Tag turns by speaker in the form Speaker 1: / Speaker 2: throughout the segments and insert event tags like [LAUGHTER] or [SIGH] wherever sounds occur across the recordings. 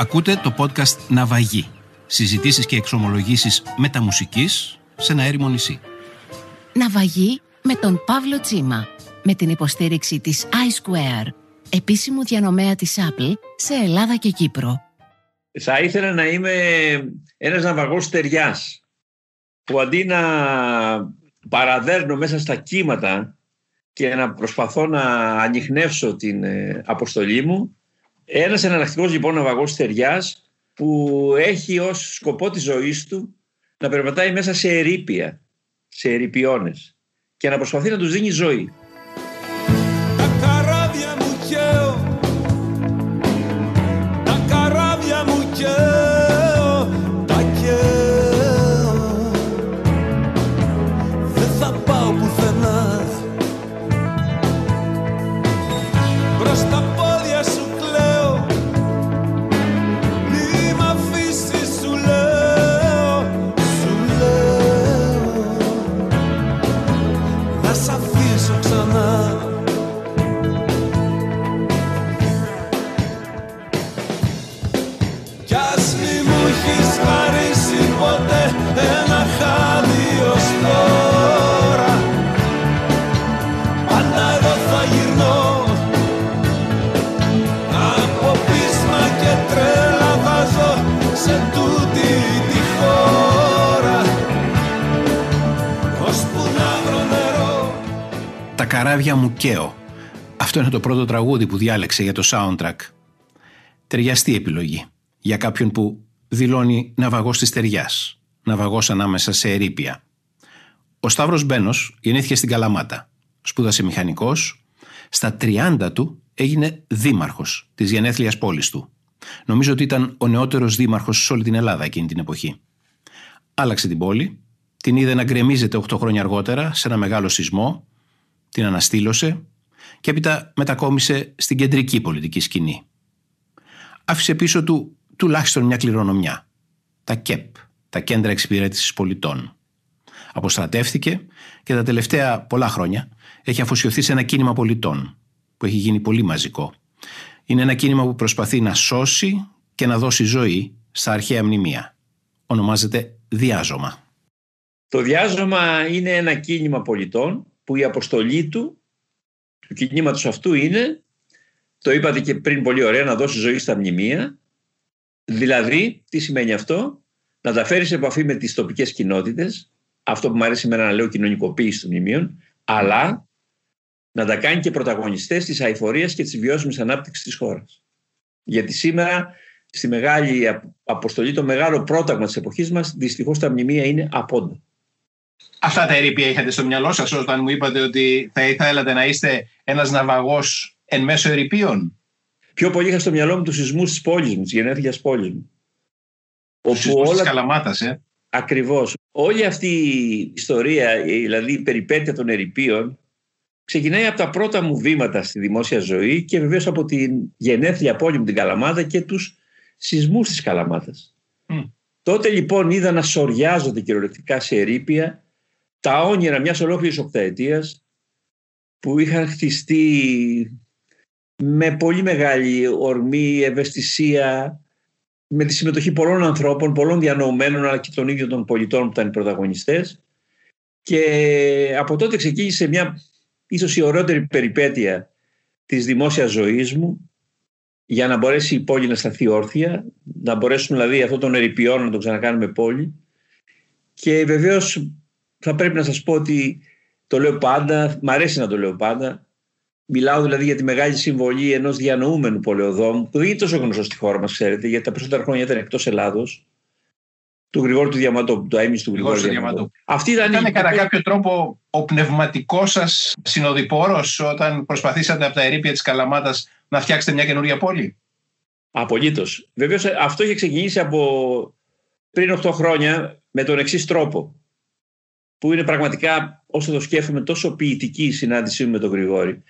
Speaker 1: Ακούτε το podcast «Ναυαγή». Συζητήσεις και εξομολογήσεις μεταμουσικής σε ένα έρημο νησί.
Speaker 2: Ναυαγή με τον Παύλο Τσίμα. Με την υποστήριξη της iSquare, επίσημου διανομέα της Apple σε Ελλάδα και Κύπρο.
Speaker 3: Θα ήθελα να είμαι ένας ναυαγός στεριάς που αντί να παραδέρνω μέσα στα κύματα και να προσπαθώ να ανοιχνεύσω την ε, αποστολή μου ένας εναλλακτικός λοιπόν ναυαγός στεριάς που έχει ως σκοπό της ζωής του να περπατάει μέσα σε ερήπια, σε ερηπιώνες και να προσπαθεί να τους δίνει ζωή.
Speaker 1: Καράβια μου καίω. Αυτό είναι το πρώτο τραγούδι που διάλεξε για το soundtrack. Ταιριαστή επιλογή για κάποιον που δηλώνει ναυαγός της ταιριάς, ναυαγός ανάμεσα σε ερήπια. Ο Σταύρος Μπένος γεννήθηκε στην Καλαμάτα. Σπούδασε μηχανικός. Στα 30 του έγινε δήμαρχος της γενέθλιας πόλης του. Νομίζω ότι ήταν ο νεότερος δήμαρχος σε όλη την Ελλάδα εκείνη την εποχή. Άλλαξε την πόλη, την είδε να γκρεμίζεται 8 χρόνια αργότερα σε ένα μεγάλο σεισμό την αναστήλωσε και έπειτα μετακόμισε στην κεντρική πολιτική σκηνή. Άφησε πίσω του τουλάχιστον μια κληρονομιά. Τα ΚΕΠ, τα Κέντρα Εξυπηρέτησης Πολιτών. Αποστρατεύτηκε και τα τελευταία πολλά χρόνια έχει αφοσιωθεί σε ένα κίνημα πολιτών που έχει γίνει πολύ μαζικό. Είναι ένα κίνημα που προσπαθεί να σώσει και να δώσει ζωή στα αρχαία μνημεία. Ονομάζεται Διάζωμα.
Speaker 3: Το Διάζωμα είναι ένα κίνημα πολιτών που η αποστολή του, του κινήματος αυτού είναι, το είπατε και πριν πολύ ωραία, να δώσει ζωή στα μνημεία. Δηλαδή, τι σημαίνει αυτό, να τα φέρεις σε επαφή με τις τοπικές κοινότητες, αυτό που μου αρέσει εμένα να λέω κοινωνικοποίηση των μνημείων, αλλά να τα κάνει και πρωταγωνιστές της αηφορίας και της βιώσιμης ανάπτυξης της χώρας. Γιατί σήμερα στη μεγάλη αποστολή, το μεγάλο πρόταγμα της εποχής μας, δυστυχώς τα μνημεία είναι απόντα.
Speaker 4: Αυτά τα ερήπια είχατε στο μυαλό σας όταν μου είπατε ότι θα ήθελατε να είστε ένας ναυαγός εν μέσω ερηπίων;
Speaker 3: Πιο πολύ είχα στο μυαλό μου τους σεισμούς της πόλης μου, της γενέθλιας πόλης μου.
Speaker 4: Όπου όλα... Καλαμάτας, ε.
Speaker 3: Ακριβώς. Όλη αυτή η ιστορία, δηλαδή η περιπέτεια των ερηπείων, ξεκινάει από τα πρώτα μου βήματα στη δημόσια ζωή και βεβαίως από την γενέθλια πόλη μου την Καλαμάτα και τους σεισμούς της Καλαμάτας. Τότε λοιπόν είδα να σοριάζονται κυριολεκτικά σε ερήπια τα όνειρα μιας ολόκληρης οκταετίας που είχαν χτιστεί με πολύ μεγάλη ορμή, ευαισθησία, με τη συμμετοχή πολλών ανθρώπων, πολλών διανοωμένων αλλά και των ίδιων των πολιτών που ήταν οι πρωταγωνιστές. Και από τότε ξεκίνησε μια ίσως η ωραίτερη περιπέτεια της δημόσιας ζωής μου για να μπορέσει η πόλη να σταθεί όρθια, να μπορέσουμε δηλαδή αυτό τον ερηπιών να τον ξανακάνουμε πόλη. Και βεβαίως θα πρέπει να σας πω ότι το λέω πάντα, μ' αρέσει να το λέω πάντα. Μιλάω δηλαδή για τη μεγάλη συμβολή ενός διανοούμενου πολεοδόμου που δεν είναι τόσο γνωστό στη χώρα μας, ξέρετε, γιατί τα περισσότερα χρόνια ήταν εκτός Ελλάδος, του Γρηγόρου του Διαμαντόπουλου, του αίμιση του Γρηγόρου Διαμαντόπουλου.
Speaker 4: Αυτή ήταν, ήταν η... κατά κάποιο τρόπο ο πνευματικός σας συνοδοιπόρος όταν προσπαθήσατε από τα ερήπια της Καλαμάτας να φτιάξετε μια καινούρια πόλη;
Speaker 3: Απολύτως. Βεβαίως αυτό είχε ξεκινήσει από πριν 8 χρόνια με τον εξής τρόπο που είναι πραγματικά όσο το σκέφτομαι τόσο ποιητική η συνάντησή μου με τον Γρηγόρη.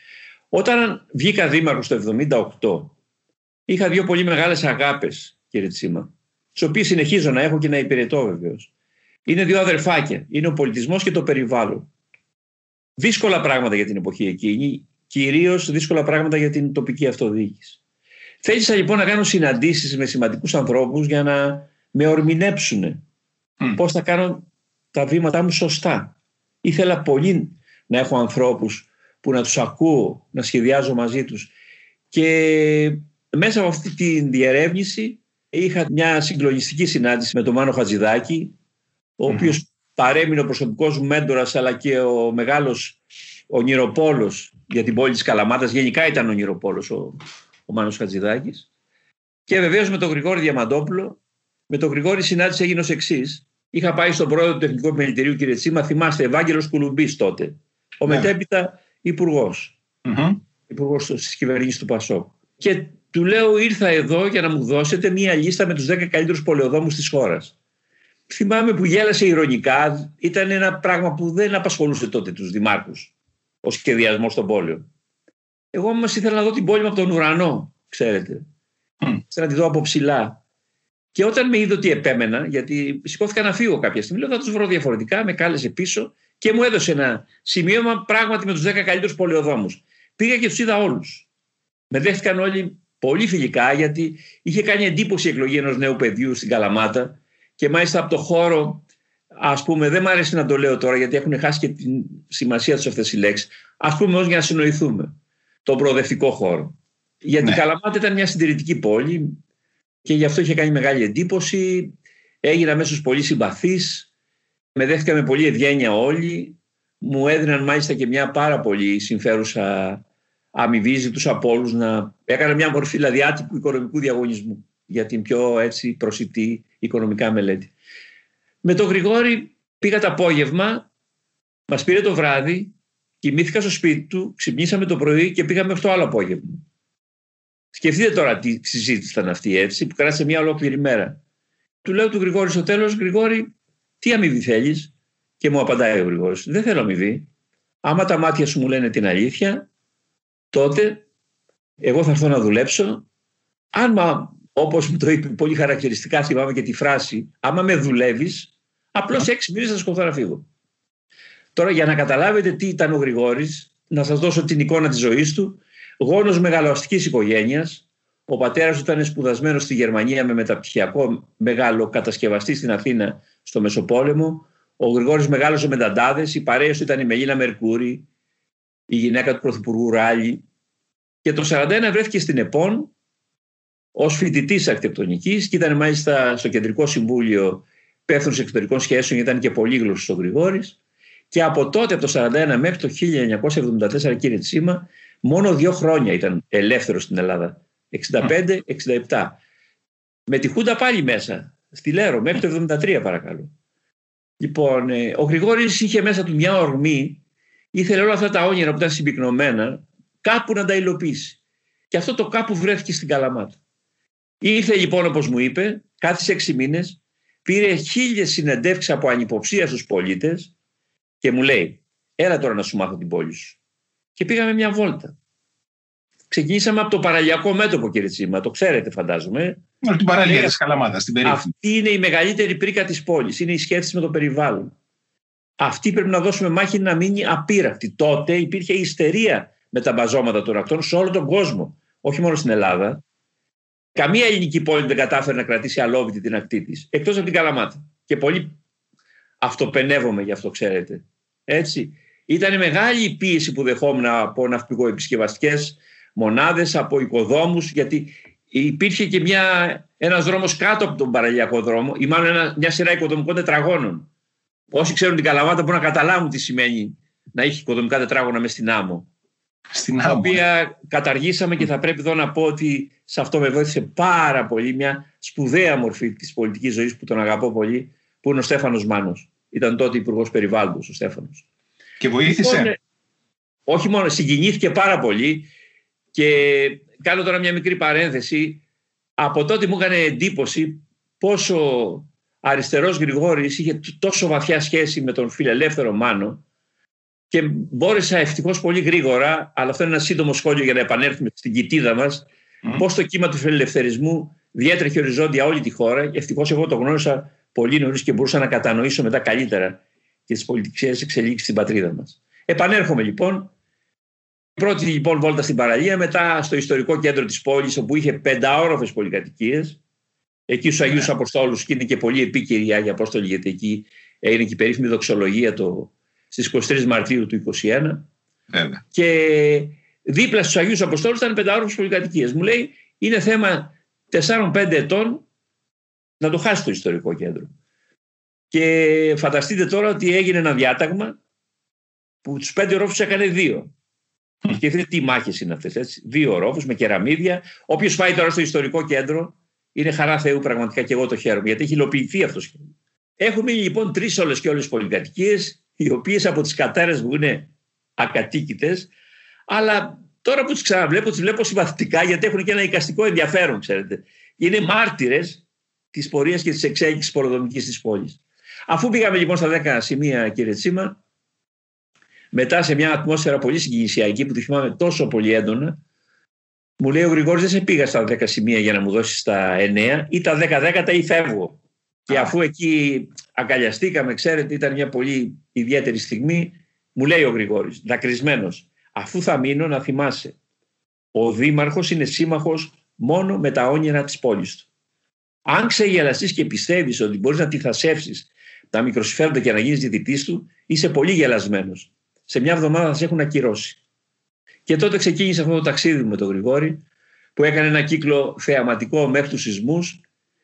Speaker 3: Όταν βγήκα δήμαρχος το 1978 είχα δύο πολύ μεγάλες αγάπες κύριε Τσίμα τις οποίες συνεχίζω να έχω και να υπηρετώ βεβαίως. Είναι δύο αδερφάκια. Είναι ο πολιτισμός και το περιβάλλον. Δύσκολα πράγματα για την εποχή εκείνη, κυρίως δύσκολα πράγματα για την τοπική αυτοδιοίκηση. Θέλησα λοιπόν να κάνω συναντήσεις με σημαντικούς ανθρώπους για να με ορμηνέψουν mm. πώς θα κάνω τα βήματά μου σωστά. Ήθελα πολύ να έχω ανθρώπους που να τους ακούω, να σχεδιάζω μαζί τους. Και μέσα από αυτή τη διερεύνηση είχα μια συγκλονιστική συνάντηση με τον Μάνο Χατζηδάκη, ο οποίος παρέμεινε ο προσωπικός μου μέντορας αλλά και ο μεγάλος ονειροπόλος για την πόλη της Καλαμάτας. Γενικά ήταν ονειροπόλος ο, ο Μάνος Χατζηδάκης. Και βεβαίως με τον Γρηγόρη Διαμαντόπουλο. Με τον Γρηγόρη συνάντηση έγινε ως εξής. Είχα πάει στον πρόεδρο του Τεχνικού Επιμελητηρίου κύριε Τσίμα, θυμάστε, Ευάγγελος Κουλουμπής τότε. Ο ναι. μετέπειτα υπουργός. Mm-hmm. Υπουργός της κυβέρνησης του Πασό. Και του λέω ήρθα εδώ για να μου δώσετε μία λίστα με τους 10 καλύτερους πολεοδόμους της χώρας. Θυμάμαι που γέλασε ηρωνικά, ήταν ένα πράγμα που δεν απασχολούσε τότε τους δημάρχους, ο σχεδιασμός των πόλεων. Εγώ όμως ήθελα να δω την πόλη μου από τον ουρανό, ξέρετε. Mm. να τη δω από ψηλά. Και όταν με είδε ότι επέμενα, γιατί σηκώθηκα να φύγω κάποια στιγμή, λέω θα τους βρω διαφορετικά, με κάλεσε πίσω και μου έδωσε ένα σημείωμα πράγματι με τους 10 καλύτερους πολεοδόμους. Πήγα και τους είδα όλους. Με δέχτηκαν όλοι πολύ φιλικά γιατί είχε κάνει εντύπωση η εκλογή ενός νέου παιδιού στην Καλαμάτα και μάλιστα από το χώρο ας πούμε δεν μου αρέσει να το λέω τώρα γιατί έχουν χάσει και τη σημασία τους αυτές οι λέξεις ας πούμε ως για να συνοηθούμε τον προοδευτικό χώρο γιατί ναι. η Καλαμάτα ήταν μια συντηρητική πόλη και γι' αυτό είχε κάνει μεγάλη εντύπωση έγινα αμέσως πολύ συμπαθής με δέχτηκαν με πολύ ευγένεια όλοι μου έδιναν μάλιστα και μια πάρα πολύ συμφέρουσα αμοιβή του από όλους να. Έκανα μια μορφή δηλαδή άτυπου οικονομικού διαγωνισμού για την πιο έτσι προσιτή οικονομικά μελέτη. Με τον Γρηγόρη πήγα το απόγευμα, μας πήρε το βράδυ, κοιμήθηκα στο σπίτι του, ξυπνήσαμε το πρωί και πήγαμε αυτό άλλο απόγευμα. Σκεφτείτε τώρα τι συζήτηση ήταν αυτή έτσι, που κράτησε μια ολόκληρη μέρα. Του λέω του Γρηγόρη στο τέλος, Γρηγόρη, τι αμοιβή θέλεις, και μου απαντάει ο Γρηγόρης, Δεν θέλω αμοιβή. Άμα τα μάτια σου μου λένε την αλήθεια, τότε εγώ θα έρθω να δουλέψω. Αν όπως μου το είπε πολύ χαρακτηριστικά, θυμάμαι και τη φράση, άμα με δουλεύεις, απλώς έξι μήνες θα σκοτώ να φύγω. Τώρα για να καταλάβετε τι ήταν ο Γρηγόρης, να σας δώσω την εικόνα της ζωής του, γόνος μεγαλοαστικής οικογένειας, ο πατέρας του ήταν σπουδασμένος στη Γερμανία με μεταπτυχιακό μεγάλο κατασκευαστή στην Αθήνα στο Μεσοπόλεμο. Ο Γρηγόρης μεγάλωσε με ταντάδες, η παρέα του ήταν η Μελίνα Μερκούρη, η γυναίκα του Πρωθυπουργού Ράλη και το 1941 βρέθηκε στην ΕΠΟΝ ως φοιτητής αρχιτεκτονικής και ήταν μάλιστα στο Κεντρικό Συμβούλιο Υπεύθυνο Εξωτερικών Σχέσεων, ήταν και πολύγλωσσος ο Γρηγόρης. Και από τότε, από το 1941 μέχρι το 1974, κύριε Τσίμα, μόνο δύο χρόνια ήταν ελεύθερος στην Ελλάδα. 65-67. Με τη Χούντα πάλι μέσα, στη Λέρο, μέχρι το 73 παρακαλώ. Λοιπόν, ε, ο Γρηγόρης είχε μέσα του μια ορμή ήθελε όλα αυτά τα όνειρα που ήταν συμπυκνωμένα κάπου να τα υλοποιήσει. Και αυτό το κάπου βρέθηκε στην Καλαμάτα. Ήρθε λοιπόν όπως μου είπε, κάθισε έξι μήνες, πήρε χίλιες συνεντεύξεις από ανυποψία στους πολίτες και μου λέει έλα τώρα να σου μάθω την πόλη σου. Και πήγαμε μια βόλτα. Ξεκινήσαμε από το παραλιακό μέτωπο κύριε Τσίμα, το ξέρετε φαντάζομαι.
Speaker 1: Την παραλία της Καλαμάτας, την περίφημη.
Speaker 3: Αυτή είναι η μεγαλύτερη πρίκα της πόλης, είναι η σχέση με το περιβάλλον αυτή πρέπει να δώσουμε μάχη να μείνει απείρακτη. Τότε υπήρχε ιστερία με τα μπαζώματα των ακτών σε όλο τον κόσμο, όχι μόνο στην Ελλάδα. Καμία ελληνική πόλη δεν κατάφερε να κρατήσει αλόβητη την ακτή της, εκτός από την Καλαμάτα. Και πολύ αυτοπενεύομαι γι' αυτό, ξέρετε. Έτσι. Ήταν μεγάλη η πίεση που δεχόμουν από ναυπηγοεπισκευαστικές μονάδες, από οικοδόμους, γιατί υπήρχε και μια, ένας δρόμος κάτω από τον παραλιακό δρόμο, ή μάλλον ένα, μια σειρά οικοδομικών τετραγώνων Όσοι ξέρουν την Καλαμάτα μπορούν να καταλάβουν τι σημαίνει να έχει οικοδομικά τετράγωνα μες στην άμμο.
Speaker 1: Στην
Speaker 3: άμμο. Τα οποία καταργήσαμε και θα πρέπει εδώ να πω ότι σε αυτό με βοήθησε πάρα πολύ μια σπουδαία μορφή της πολιτικής ζωής που τον αγαπώ πολύ, που είναι ο Στέφανος Μάνος. Ήταν τότε υπουργός περιβάλλοντος ο Στέφανος.
Speaker 1: Και βοήθησε. Λοιπόν,
Speaker 3: όχι μόνο, συγκινήθηκε πάρα πολύ και κάνω τώρα μια μικρή παρένθεση. Από τότε μου έκανε εντύπωση πόσο αριστερός Γρηγόρης είχε τόσο βαθιά σχέση με τον φιλελεύθερο Μάνο και μπόρεσα ευτυχώς πολύ γρήγορα, αλλά αυτό είναι ένα σύντομο σχόλιο για να επανέλθουμε στην κοιτίδα μας, mm. πώς το κύμα του φιλελευθερισμού διέτρεχε οριζόντια όλη τη χώρα. Ευτυχώς εγώ το γνώρισα πολύ νωρίς και μπορούσα να κατανοήσω μετά καλύτερα και τις πολιτικές εξελίξεις στην πατρίδα μας. Επανέρχομαι λοιπόν Πρώτη λοιπόν βόλτα στην παραλία, μετά στο ιστορικό κέντρο της πόλης όπου είχε πενταόροφες πολυκατοικίες. Εκεί στους Αγίους ναι. Αποστόλους και είναι και πολύ επίκαιρη η Άγια Απόστολη γιατί εκεί έγινε και η περίφημη δοξολογία το, στις 23 Μαρτίου του 2021. Και δίπλα στους Αγίους Αποστόλους ήταν πενταόροφες πολυκατοικίες. Μου λέει είναι θέμα 4-5 ετών να το χάσει το ιστορικό κέντρο. Και φανταστείτε τώρα ότι έγινε ένα διάταγμα που τους πέντε ορόφους έκανε δύο. Και δείτε τι μάχες είναι αυτές, έτσι; Δύο ορόφους με κεραμίδια. Όποιος πάει τώρα στο ιστορικό κέντρο, είναι χαρά Θεού πραγματικά και εγώ το χαίρομαι, γιατί έχει υλοποιηθεί αυτός το σχέδιο. Έχουμε λοιπόν τρεις όλες και όλες πολυκατοικίες, οι οποίες από τις κατάρες μου είναι ακατοίκητες, αλλά τώρα που τις ξαναβλέπω, τις βλέπω συμπαθητικά γιατί έχουν και ένα οικαστικό ενδιαφέρον, ξέρετε. Είναι μάρτυρες της πορείας και της εξέλιξης ποροδομικής της πόλης. Αφού πήγαμε λοιπόν στα 10 σημεία, κύριε Τσίμα, μετά σε μια ατμόσφαιρα πολύ συγκινησιακή που τη θυμάμαι τόσο πολύ έντονα, μου λέει ο Γρηγόρης δεν σε πήγα στα 10 σημεία για να μου δώσεις τα 9 ή τα 10 δέκατα ή φεύγω. Και αφού εκεί αγκαλιαστήκαμε, ξέρετε, ήταν μια πολύ ιδιαίτερη στιγμή, μου λέει ο Γρηγόρης, δακρυσμένος, αφού θα μείνω να θυμάσαι, ο Δήμαρχος είναι σύμμαχος μόνο με τα όνειρα της πόλης του. Αν ξεγελαστείς και πιστεύεις ότι μπορείς να τυθασεύσεις τα μικροσυφέροντα και να γίνεις διδυτής του, είσαι πολύ γελασμένος. Σε μια εβδομάδα θα σε έχουν ακυρώσει. Και τότε ξεκίνησε αυτό το ταξίδι με τον Γρηγόρη που έκανε ένα κύκλο θεαματικό μέχρι τους σεισμούς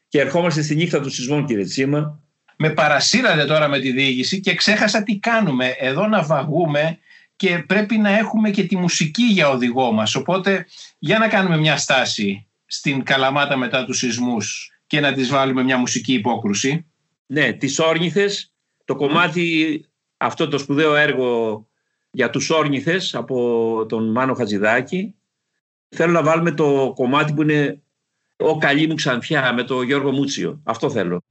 Speaker 3: και ερχόμαστε στη νύχτα του σεισμών κύριε Τσίμα.
Speaker 1: Με παρασύρατε τώρα με τη διοίκηση και ξέχασα τι κάνουμε. Εδώ να βαγούμε και πρέπει να έχουμε και τη μουσική για οδηγό μας. Οπότε για να κάνουμε μια στάση στην Καλαμάτα μετά τους σεισμούς και να τις βάλουμε μια μουσική υπόκρουση.
Speaker 3: Ναι, τις Όρνηθες, το κομμάτι, αυτό το σπουδαίο έργο για τους όρνηθες από τον Μάνο Χατζηδάκη. Θέλω να βάλουμε το κομμάτι που είναι «Ο καλή μου ξανθιά» με τον Γιώργο Μούτσιο. Αυτό θέλω.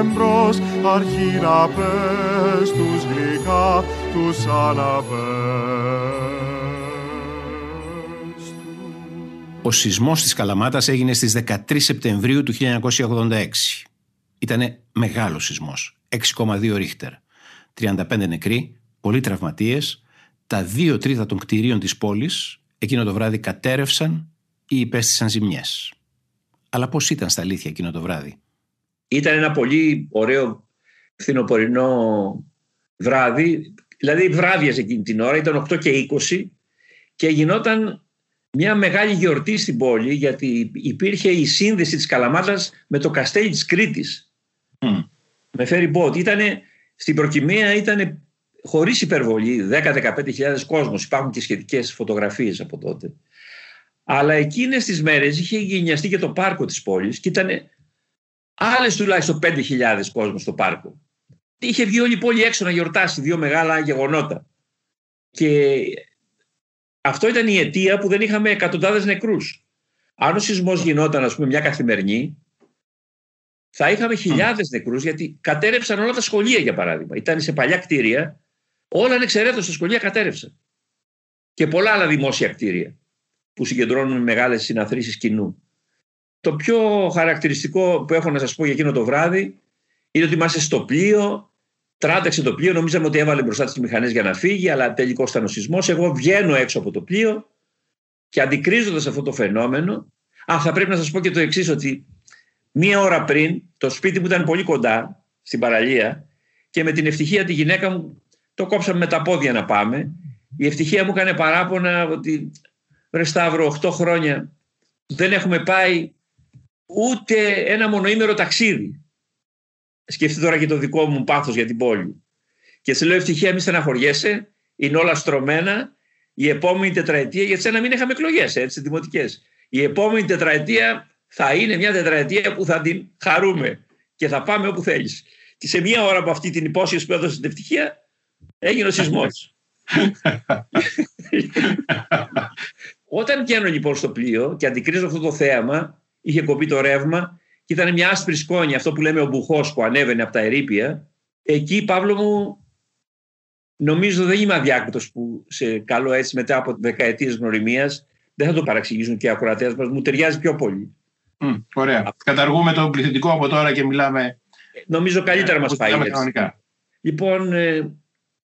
Speaker 5: Εμπρός αρχή να πες τους γλυκά τους άλλα
Speaker 6: Ο σεισμός της Καλαμάτας έγινε στις 13 Σεπτεμβρίου του 1986. Ήτανε μεγάλος σεισμός, 6,2 ρίχτερ. 35 νεκροί, πολλοί τραυματίες, τα δύο τρίτα των κτηρίων της πόλης εκείνο το βράδυ κατέρευσαν ή υπέστησαν ζημιές. Αλλά πώς ήταν στα αλήθεια εκείνο το βράδυ;
Speaker 3: Ήταν ένα πολύ ωραίο φθινοπορεινό βράδυ, δηλαδή βράδιαζε εκείνη την ώρα, ήταν 8 και 20 και γινόταν μια μεγάλη γιορτή στην πόλη γιατί υπήρχε η σύνδεση της Καλαμάτας με το καστέλι της Κρήτης. Mm. Με φέρει μπότ. Ήτανε, στην προκυμαία ήταν χωρίς υπερβολή 10-15 κόσμος. Υπάρχουν και σχετικές φωτογραφίες από τότε. Αλλά εκείνες τις μέρες είχε γενιαστεί και το πάρκο της πόλης και ήταν άλλες τουλάχιστον 5.000 κόσμος στο πάρκο. Είχε βγει όλη η πόλη έξω να γιορτάσει δύο μεγάλα γεγονότα. Και αυτό ήταν η αιτία που δεν είχαμε εκατοντάδες νεκρούς. Αν ο σεισμός γινόταν ας πούμε μια καθημερινή, θα είχαμε χιλιάδες mm. νεκρούς γιατί κατέρευσαν όλα τα σχολεία για παράδειγμα. Ήταν σε παλιά κτίρια, όλα ανεξαιρέτως τα σχολεία κατέρευσαν. Και πολλά άλλα δημόσια κτίρια που συγκεντρώνουν μεγάλες συναθρήσεις κοινού. Το πιο χαρακτηριστικό που έχω να σας πω για εκείνο το βράδυ είναι ότι είμαστε στο πλοίο, Τράταξε το πλοίο, νομίζαμε ότι έβαλε μπροστά τι μηχανές για να φύγει, αλλά τελικώ ήταν ο σεισμός. Εγώ βγαίνω έξω από το πλοίο και αντικρίζοντας αυτό το φαινόμενο. Α, θα πρέπει να σας πω και το εξής, ότι μία ώρα πριν το σπίτι μου ήταν πολύ κοντά στην παραλία και με την ευτυχία τη γυναίκα μου το κόψαμε με τα πόδια να πάμε. Η ευτυχία μου έκανε παράπονα ότι ρε Σταύρο 8 χρόνια δεν έχουμε πάει ούτε ένα μονοήμερο ταξίδι. Σκεφτείτε τώρα και το δικό μου πάθος για την πόλη. Και σε λέω ευτυχία μη στεναχωριέσαι, είναι όλα στρωμένα. Η επόμενη τετραετία, γιατί σε να μην είχαμε εκλογές, έτσι, δημοτικές. Η επόμενη τετραετία θα είναι μια τετραετία που θα την χαρούμε και θα πάμε όπου θέλεις. Και σε μία ώρα από αυτή την υπόσχεση που έδωσε την ευτυχία, έγινε ο σεισμός. [LAUGHS] Όταν βγαίνω λοιπόν στο πλοίο και αντικρίζω αυτό το θέαμα, είχε κοπεί το ρεύμα και ήταν μια άσπρη σκόνη, αυτό που λέμε ο μπουχός που ανέβαινε από τα ερήπια. Εκεί, Παύλο μου, νομίζω δεν είμαι αδιάκριτος που σε καλό έτσι μετά από δεκαετίες γνωριμίας, δεν θα το παραξηγήσουν και οι ακροατές μας, μου ταιριάζει πιο πολύ.
Speaker 1: Mm, ωραία. Καταργούμε το πληθυντικό από τώρα και μιλάμε.
Speaker 3: Νομίζω καλύτερα ε, μα πάει. Λοιπόν, ε,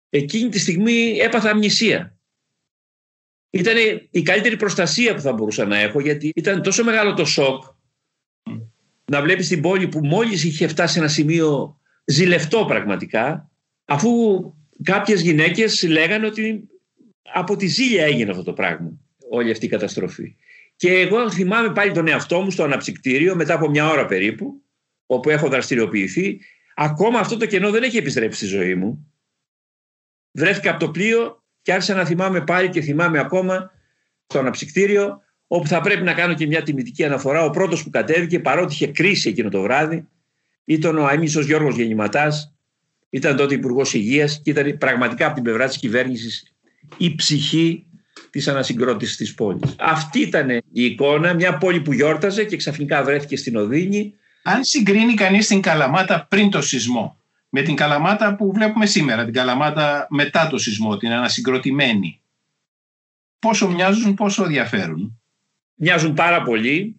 Speaker 3: εκείνη τη στιγμή έπαθα αμνησία. Ήταν η καλύτερη προστασία που θα μπορούσα να έχω γιατί ήταν τόσο μεγάλο το σοκ να βλέπεις την πόλη που μόλις είχε φτάσει σε ένα σημείο ζηλευτό πραγματικά αφού κάποιες γυναίκες λέγανε ότι από τη ζήλια έγινε αυτό το πράγμα όλη αυτή η καταστροφή. Και εγώ θυμάμαι πάλι τον εαυτό μου στο αναψυκτήριο μετά από μια ώρα περίπου όπου έχω δραστηριοποιηθεί ακόμα αυτό το κενό δεν έχει επιστρέψει στη ζωή μου. Βρέθηκα από το πλοίο και άρχισα να θυμάμαι πάλι και θυμάμαι ακόμα στο αναψυκτήριο όπου θα πρέπει να κάνω και μια τιμητική αναφορά. Ο πρώτος που κατέβηκε, παρότι είχε κρίση εκείνο το βράδυ, ήταν ο Αίμισο Γιώργος Γεννηματάς, ήταν τότε Υπουργός Υγείας και ήταν πραγματικά από την πλευρά της κυβέρνησης η ψυχή της ανασυγκρότησης της πόλης. Αυτή ήταν η εικόνα, μια πόλη που γιόρταζε και ξαφνικά βρέθηκε στην Οδύνη.
Speaker 1: Αν συγκρίνει κανείς την Καλαμάτα πριν το σεισμό με την Καλαμάτα που βλέπουμε σήμερα, την Καλαμάτα μετά το σεισμό, την ανασυγκροτημένη, πόσο μοιάζουν, πόσο διαφέρουν;
Speaker 3: Μοιάζουν πάρα πολύ.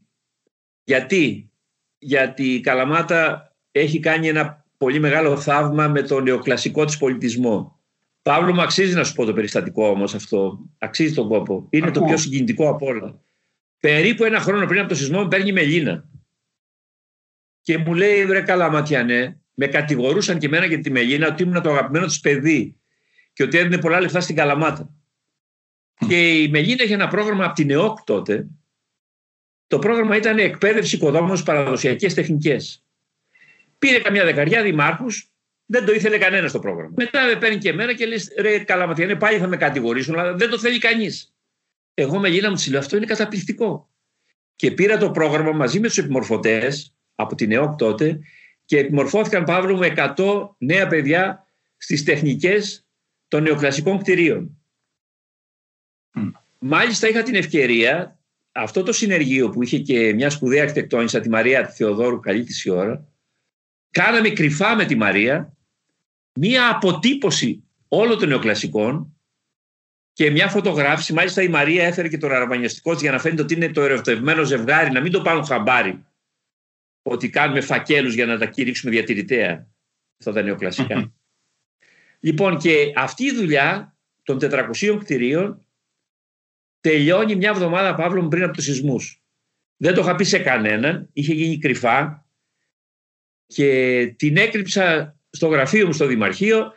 Speaker 3: Γιατί, Γιατί η Καλαμάτα έχει κάνει ένα πολύ μεγάλο θαύμα με το νεοκλασικό της πολιτισμό. Παύλο μου αξίζει να σου πω το περιστατικό όμως αυτό. Αξίζει τον κόπο. Είναι το πιο συγκινητικό από όλα. Περίπου ένα χρόνο πριν από το σεισμό με παίρνει η Μελίνα. Και μου λέει βρε Καλαματιανέ, με κατηγορούσαν και εμένα και τη Μελίνα ότι ήμουν το αγαπημένο της παιδί και ότι έδινε πολλά λεφτά στην Καλαμάτα. Και η Μελίνα είχε ένα πρόγραμμα από την ΕΟΚ τότε το πρόγραμμα ήταν εκπαίδευση οικοδόμων παραδοσιακές τεχνικές. Πήρε καμιά δεκαριά δημάρχου, δεν το ήθελε κανένας το πρόγραμμα. Μετά με παίρνει και εμένα και λέει: Ρε, Καλαματιανέ, πάλι θα με κατηγορήσουν, αλλά δεν το θέλει κανείς. Εγώ με γίνα μου της λέω: Αυτό είναι καταπληκτικό. Και πήρα το πρόγραμμα μαζί με τους επιμορφωτές από την ΕΟΚ τότε και επιμορφώθηκαν Παύλο με 100 νέα παιδιά στις τεχνικές των νεοκλασικών κτηρίων. Μάλιστα είχα την ευκαιρία αυτό το συνεργείο που είχε και μια σπουδαία αρχιτεκτόνισσα, τη Μαρία Θεοδόρου, καλή της η ώρα, κάναμε κρυφά με τη Μαρία μία αποτύπωση όλων των νεοκλασικών και μια φωτογράφηση. Μάλιστα η Μαρία έφερε και το ραραβανιαστικό για να φαίνεται ότι είναι το ερωτευμένο ζευγάρι, να μην το πάρουν χαμπάρι. Ότι κάνουμε φακέλους για να τα κηρύξουμε διατηρητέα. Αυτά τα νεοκλασικά. λοιπόν, και αυτή η δουλειά των 400 κτηρίων τελειώνει μια εβδομάδα Παύλο πριν από τους σεισμούς. Δεν το είχα πει σε κανέναν, είχε γίνει κρυφά και την έκρυψα στο γραφείο μου στο Δημαρχείο.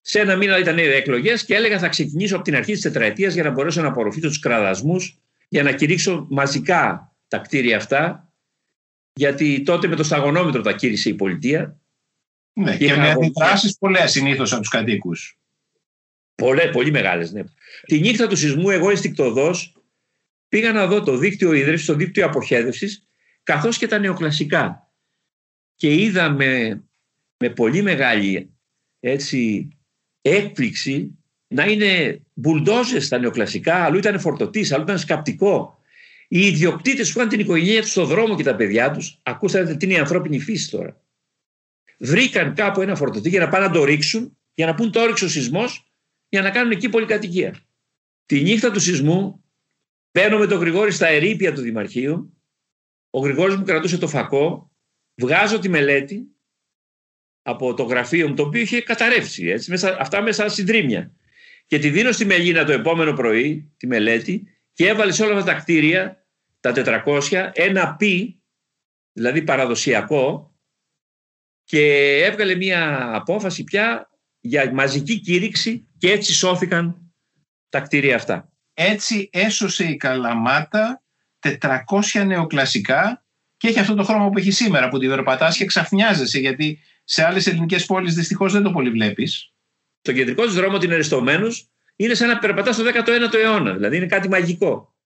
Speaker 3: Σε ένα μήνα ήταν οι εκλογές και έλεγα θα ξεκινήσω από την αρχή της τετραετίας για να μπορέσω να απορροφήσω τους κραδασμούς, για να κηρύξω μαζικά τα κτίρια αυτά. Γιατί τότε με το σταγονόμετρο τα κήρυσε η πολιτεία.
Speaker 1: Ναι, και, και με αντιδράσεις πολλές συνήθως από τους κατοίκους.
Speaker 3: Πολλές, πολύ μεγάλες, ναι. Τη νύχτα του σεισμού, εγώ αισθηκτοδός πήγα να δω το δίκτυο ίδρυυση, το δίκτυο αποχέδευσης, καθώς και τα νεοκλασικά. Και είδα με, με πολύ μεγάλη έτσι, έκπληξη να είναι μπουλντόζες τα νεοκλασικά, αλλού ήταν φορτωτής, αλλού ήταν σκαπτικό. Οι ιδιοκτήτες που είχαν την οικογένεια τους στον δρόμο και τα παιδιά τους, ακούσατε τι είναι η ανθρώπινη φύση τώρα. Βρήκαν κάπου ένα φορτωτή για να πάνε να το ρίξουν, για να πούν το όριξε ο σεισμός για να κάνουν εκεί πολυκατοικία. Τη νύχτα του σεισμού μπαίνω με τον Γρηγόρη στα ερήπια του Δημαρχείου. Ο Γρηγόρης μου κρατούσε το φακό. Βγάζω τη μελέτη από το γραφείο μου, το οποίο είχε καταρρεύσει. Έτσι, μέσα, αυτά μέσα συντρίμια. Και τη δίνω στη Μελίνα το επόμενο πρωί, τη μελέτη, και έβαλε σε όλα αυτά τα κτίρια, τα 400, ένα πι δηλαδή παραδοσιακό και έβγαλε μια απόφαση πια για μαζική κήρυξη και έτσι σώθηκαν τα κτίρια αυτά.
Speaker 1: Έτσι έσωσε η Καλαμάτα 400 νεοκλασικά και έχει αυτό το χρώμα που έχει σήμερα που τη περπατάς και ξαφνιάζεσαι γιατί σε άλλες ελληνικές πόλεις δυστυχώς δεν το πολύ βλέπεις.
Speaker 3: Το κεντρικό της δρόμο την Αριστομένους είναι σαν να περπατάς στο 19ο αιώνα, δηλαδή είναι κάτι μαγικό.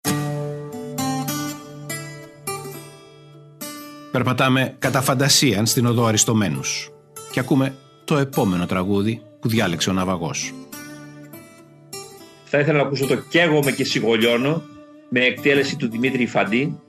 Speaker 6: Περπατάμε κατά φαντασίαν στην οδό Αριστομένους και ακούμε το επόμενο τραγούδι που διάλεξε ο Ναυαγός.
Speaker 3: Θα ήθελα να ακούσω το «Καίγομαι και σιγολιώνω» με εκτέλεση του Δημήτρη Φαντή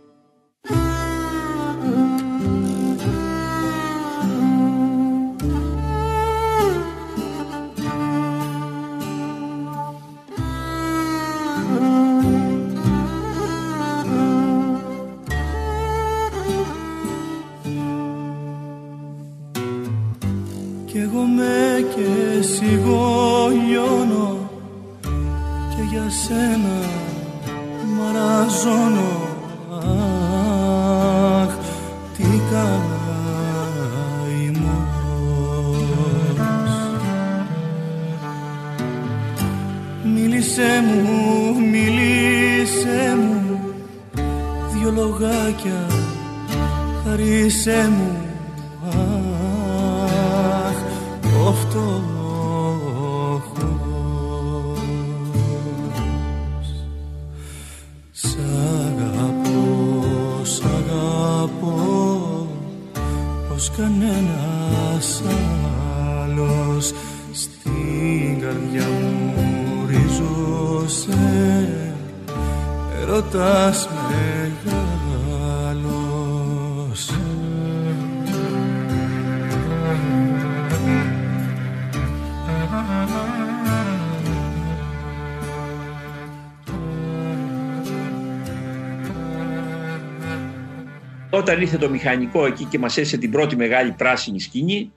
Speaker 3: όταν ήρθε το μηχανικό εκεί και μας έσε την πρώτη μεγάλη πράσινη σκηνή,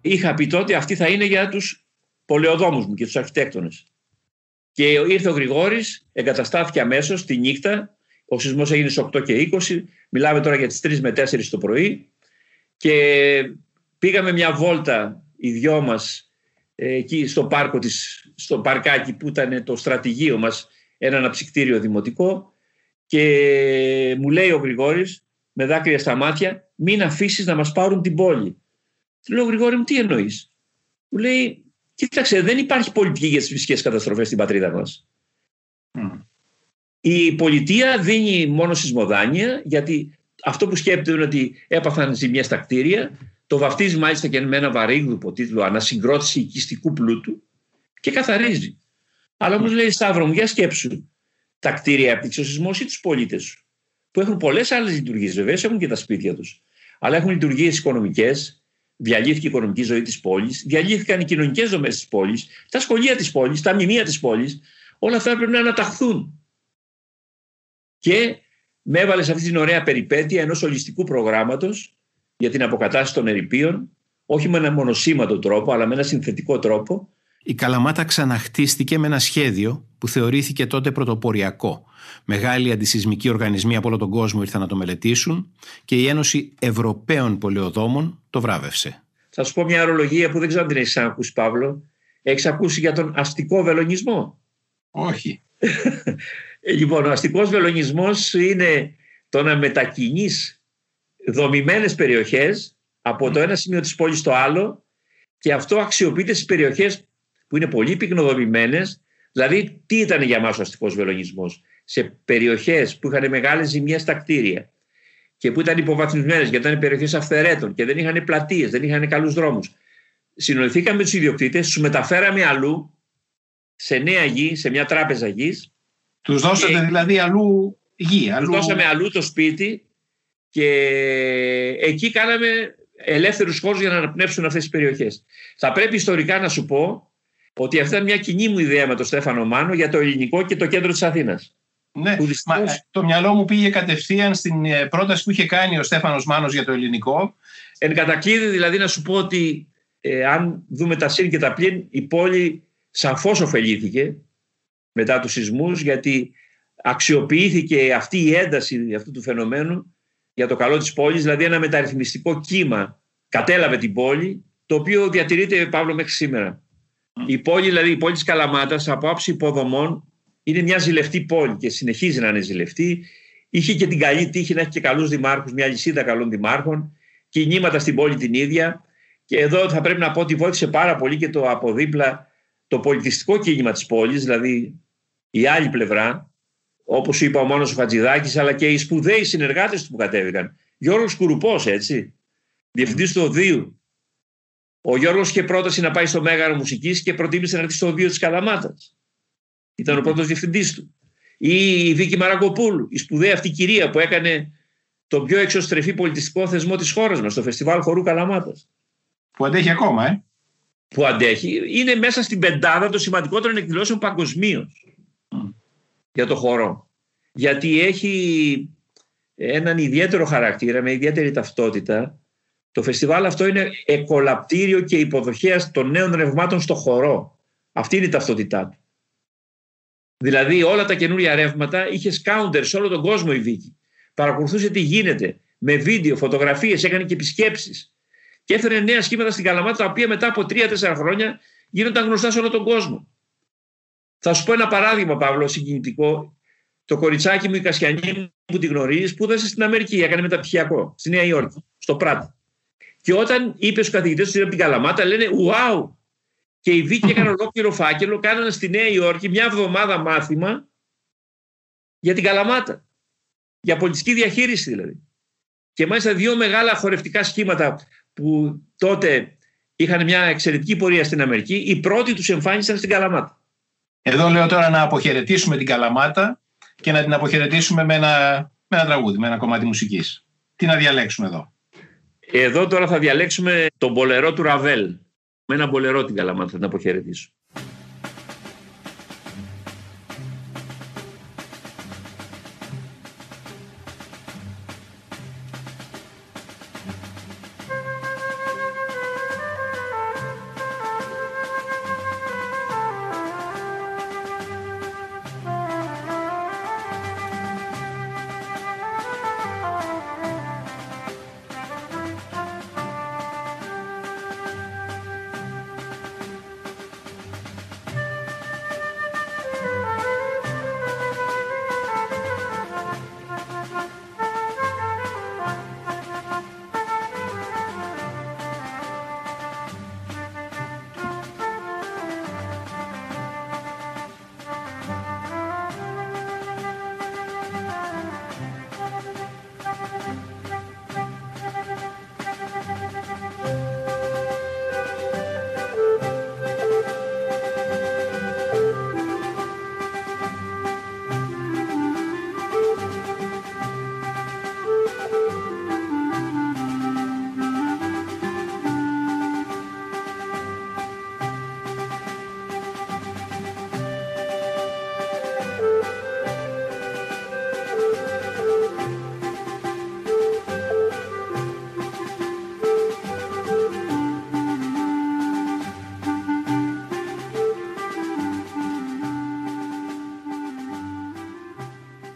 Speaker 3: είχα πει τότε αυτή θα είναι για τους πολεοδόμους μου και τους αρχιτέκτονες. Και ήρθε ο Γρηγόρης, εγκαταστάθηκε αμέσως τη νύχτα, ο σεισμός έγινε στις 8 και 20, μιλάμε τώρα για τις 3 με 4 το πρωί και πήγαμε μια βόλτα οι δυο μας εκεί στο, πάρκο της, στο παρκάκι που ήταν το στρατηγείο μας, ένα αναψυκτήριο δημοτικό και μου λέει ο Γρηγόρης με δάκρυα στα μάτια, μην αφήσεις να μας πάρουν την πόλη. Του λέω, Γρηγόρη μου, τι εννοείς; Μου λέει, κοίταξε, δεν υπάρχει πολιτική για τι φυσικές καταστροφές στην πατρίδα μας. Η πολιτεία δίνει μόνο σεισμοδάνεια, γιατί αυτό που σκέπτεται είναι ότι έπαθαν ζημιές στα κτίρια, το βαφτίζει μάλιστα και με ένα βαρύγδουπο τίτλο Ανασυγκρότηση οικιστικού πλούτου και καθαρίζει. Αλλά όμως λέει Σταύρο μου, για σκέψου τα κτίρια έπτυξε ο σεισμός ή τους πολίτες σου; Που έχουν πολλές άλλες λειτουργίες. Βεβαίως έχουν και τα σπίτια τους. Αλλά έχουν λειτουργίες οικονομικές, διαλύθηκε η οικονομική ζωή της πόλης, διαλύθηκαν οι κοινωνικές δομές της πόλης, τα σχολεία της πόλης, τα μνημεία της πόλης. Όλα αυτά πρέπει να αναταχθούν. Και με έβαλες σε αυτή την ωραία περιπέτεια ενός ολιστικού προγράμματος για την αποκατάσταση των ερηπείων, όχι με ένα μονοσήματο τρόπο, αλλά με ένα συνθετικό τρόπο.
Speaker 6: Η Καλαμάτα ξαναχτίστηκε με ένα σχέδιο που θεωρήθηκε τότε πρωτοποριακό Μεγάλοι αντισυσμικοί οργανισμοί από όλο τον κόσμο ήρθαν να το μελετήσουν και η Ένωση Ευρωπαίων Πολεοδόμων το βράβευσε.
Speaker 3: Θα σου πω μια ορολογία που δεν ξέρω αν την έχεις ακούσει, Παύλο. Έχεις ακούσει για τον αστικό βελονισμό;
Speaker 1: Όχι. [LAUGHS]
Speaker 3: λοιπόν, ο αστικός βελονισμός είναι το να μετακινείς δομημένες περιοχές από το ένα σημείο της πόλης στο άλλο και αυτό αξιοποιείται στις περιοχές που είναι πολύ πυκνοδομημένε. Δηλαδή, τι ήταν για μας ο αστικός βελονισμός; Σε περιοχές που είχαν μεγάλες ζημιές στα κτίρια και που ήταν υποβαθμισμένες γιατί ήταν περιοχές αυθερέτων και δεν είχαν πλατείες, δεν είχαν καλούς δρόμους. Συνοηθήκαμε με τους ιδιοκτήτες, τους μεταφέραμε αλλού σε νέα γη, σε μια τράπεζα γης.
Speaker 1: Τους δώσατε δηλαδή αλλού γη.
Speaker 3: Αλλού... Τους δώσαμε αλλού το σπίτι και εκεί κάναμε ελεύθερους χώρους για να αναπνεύσουν αυτές τις περιοχές. Θα πρέπει ιστορικά να σου πω ότι αυτή ήταν μια κοινή μου ιδέα με τον Στέφανο Μάνο για το ελληνικό και το κέντρο της Αθήνας.
Speaker 1: Ναι, μα, ε, το μυαλό μου πήγε κατευθείαν στην ε, πρόταση που είχε κάνει ο Στέφανος Μάνος για το ελληνικό.
Speaker 3: Εν κατακλείδη δηλαδή να σου πω ότι ε, αν δούμε τα συν και τα πλήν η πόλη σαφώς ωφελήθηκε μετά τους σεισμούς γιατί αξιοποιήθηκε αυτή η ένταση αυτού του φαινομένου για το καλό της πόλης, δηλαδή ένα μεταρρυθμιστικό κύμα κατέλαβε την πόλη, το οποίο διατηρείται, Παύλο, μέχρι σήμερα. Η πόλη, δηλαδή η πόλη της Καλαμάτας, από άψη υποδομών, είναι μια ζηλευτή πόλη και συνεχίζει να είναι ζηλευτή. Είχε και την καλή τύχη να έχει και καλούς δημάρχους, μια λυσίδα καλών δημάρχων, κινήματα στην πόλη την ίδια. Και εδώ θα πρέπει να πω ότι βοήθησε πάρα πολύ και το από δίπλα το πολιτιστικό κίνημα της πόλης, δηλαδή η άλλη πλευρά, όπως είπα ο Μόνος ο Χατζηδάκης, αλλά και οι σπουδαίοι συνεργάτες του που κατέβηκαν. Γιώργος Κουρουπός, έτσι, διευθυντής του Οδείου. Ο Γιώργος είχε πρόταση να πάει στο Μέγαρο Μουσικής και προτίμησε να έρθει στο Οδείο της Καλαμάτας. Ήταν ο πρώτος διευθυντής του. Ή η Βίκη Μαραγκοπούλου, η σπουδαία αυτή κυρία που έκανε τον πιο εξωστρεφή πολιτιστικό θεσμό της χώρας μας, το Φεστιβάλ Χορού Καλαμάτας.
Speaker 1: Που αντέχει ακόμα, ε.
Speaker 3: Που αντέχει. Είναι μέσα στην πεντάδα των σημαντικότερων εκδηλώσεων παγκοσμίως για το χώρο. Γιατί έχει έναν ιδιαίτερο χαρακτήρα, με ιδιαίτερη ταυτότητα. Το φεστιβάλ αυτό είναι εκολαπτήριο και υποδοχέας των νέων ρευμάτων στο χώρο. Αυτή είναι η ταυτότητά του. Δηλαδή όλα τα καινούρια ρεύματα είχε σκάουντερ σε όλο τον κόσμο η Βίκη. Παρακολουθούσε τι γίνεται με βίντεο, φωτογραφίες, έκανε και επισκέψεις. Και έφερε νέα σχήματα στην Καλαμάτα τα οποία μετά από τρία-τέσσερα χρόνια γίνονταν γνωστά σε όλο τον κόσμο. Θα σου πω ένα παράδειγμα, Παύλο, συγκινητικό. Το κοριτσάκι μου, η Κασιανή που τη γνωρίζεις, σπούδασε στην Αμερική, έκανε μεταπτυχιακό, στη Νέα Υόρκη, στο Πράτ. Και όταν είπε στους καθηγητές του από την Καλαμάτα, λένε Wow! Και η Βίκη έκανε ολόκληρο φάκελο, κάνανε στη Νέα Υόρκη μια εβδομάδα μάθημα για την Καλαμάτα. Για πολιτική διαχείριση δηλαδή. Και μάλιστα δύο μεγάλα χορευτικά σχήματα που τότε είχαν μια εξαιρετική πορεία στην Αμερική, οι πρώτοι τους εμφάνισαν στην Καλαμάτα.
Speaker 1: Εδώ λέω τώρα να αποχαιρετήσουμε την Καλαμάτα και να την αποχαιρετήσουμε με ένα, με ένα τραγούδι, με ένα κομμάτι μουσικής. Τι να διαλέξουμε εδώ;
Speaker 3: Εδώ τώρα θα διαλέξουμε τον μπολερό του Ραβέλ. Με ένα μπολερό την Καλαμάτα θα την αποχαιρετήσω.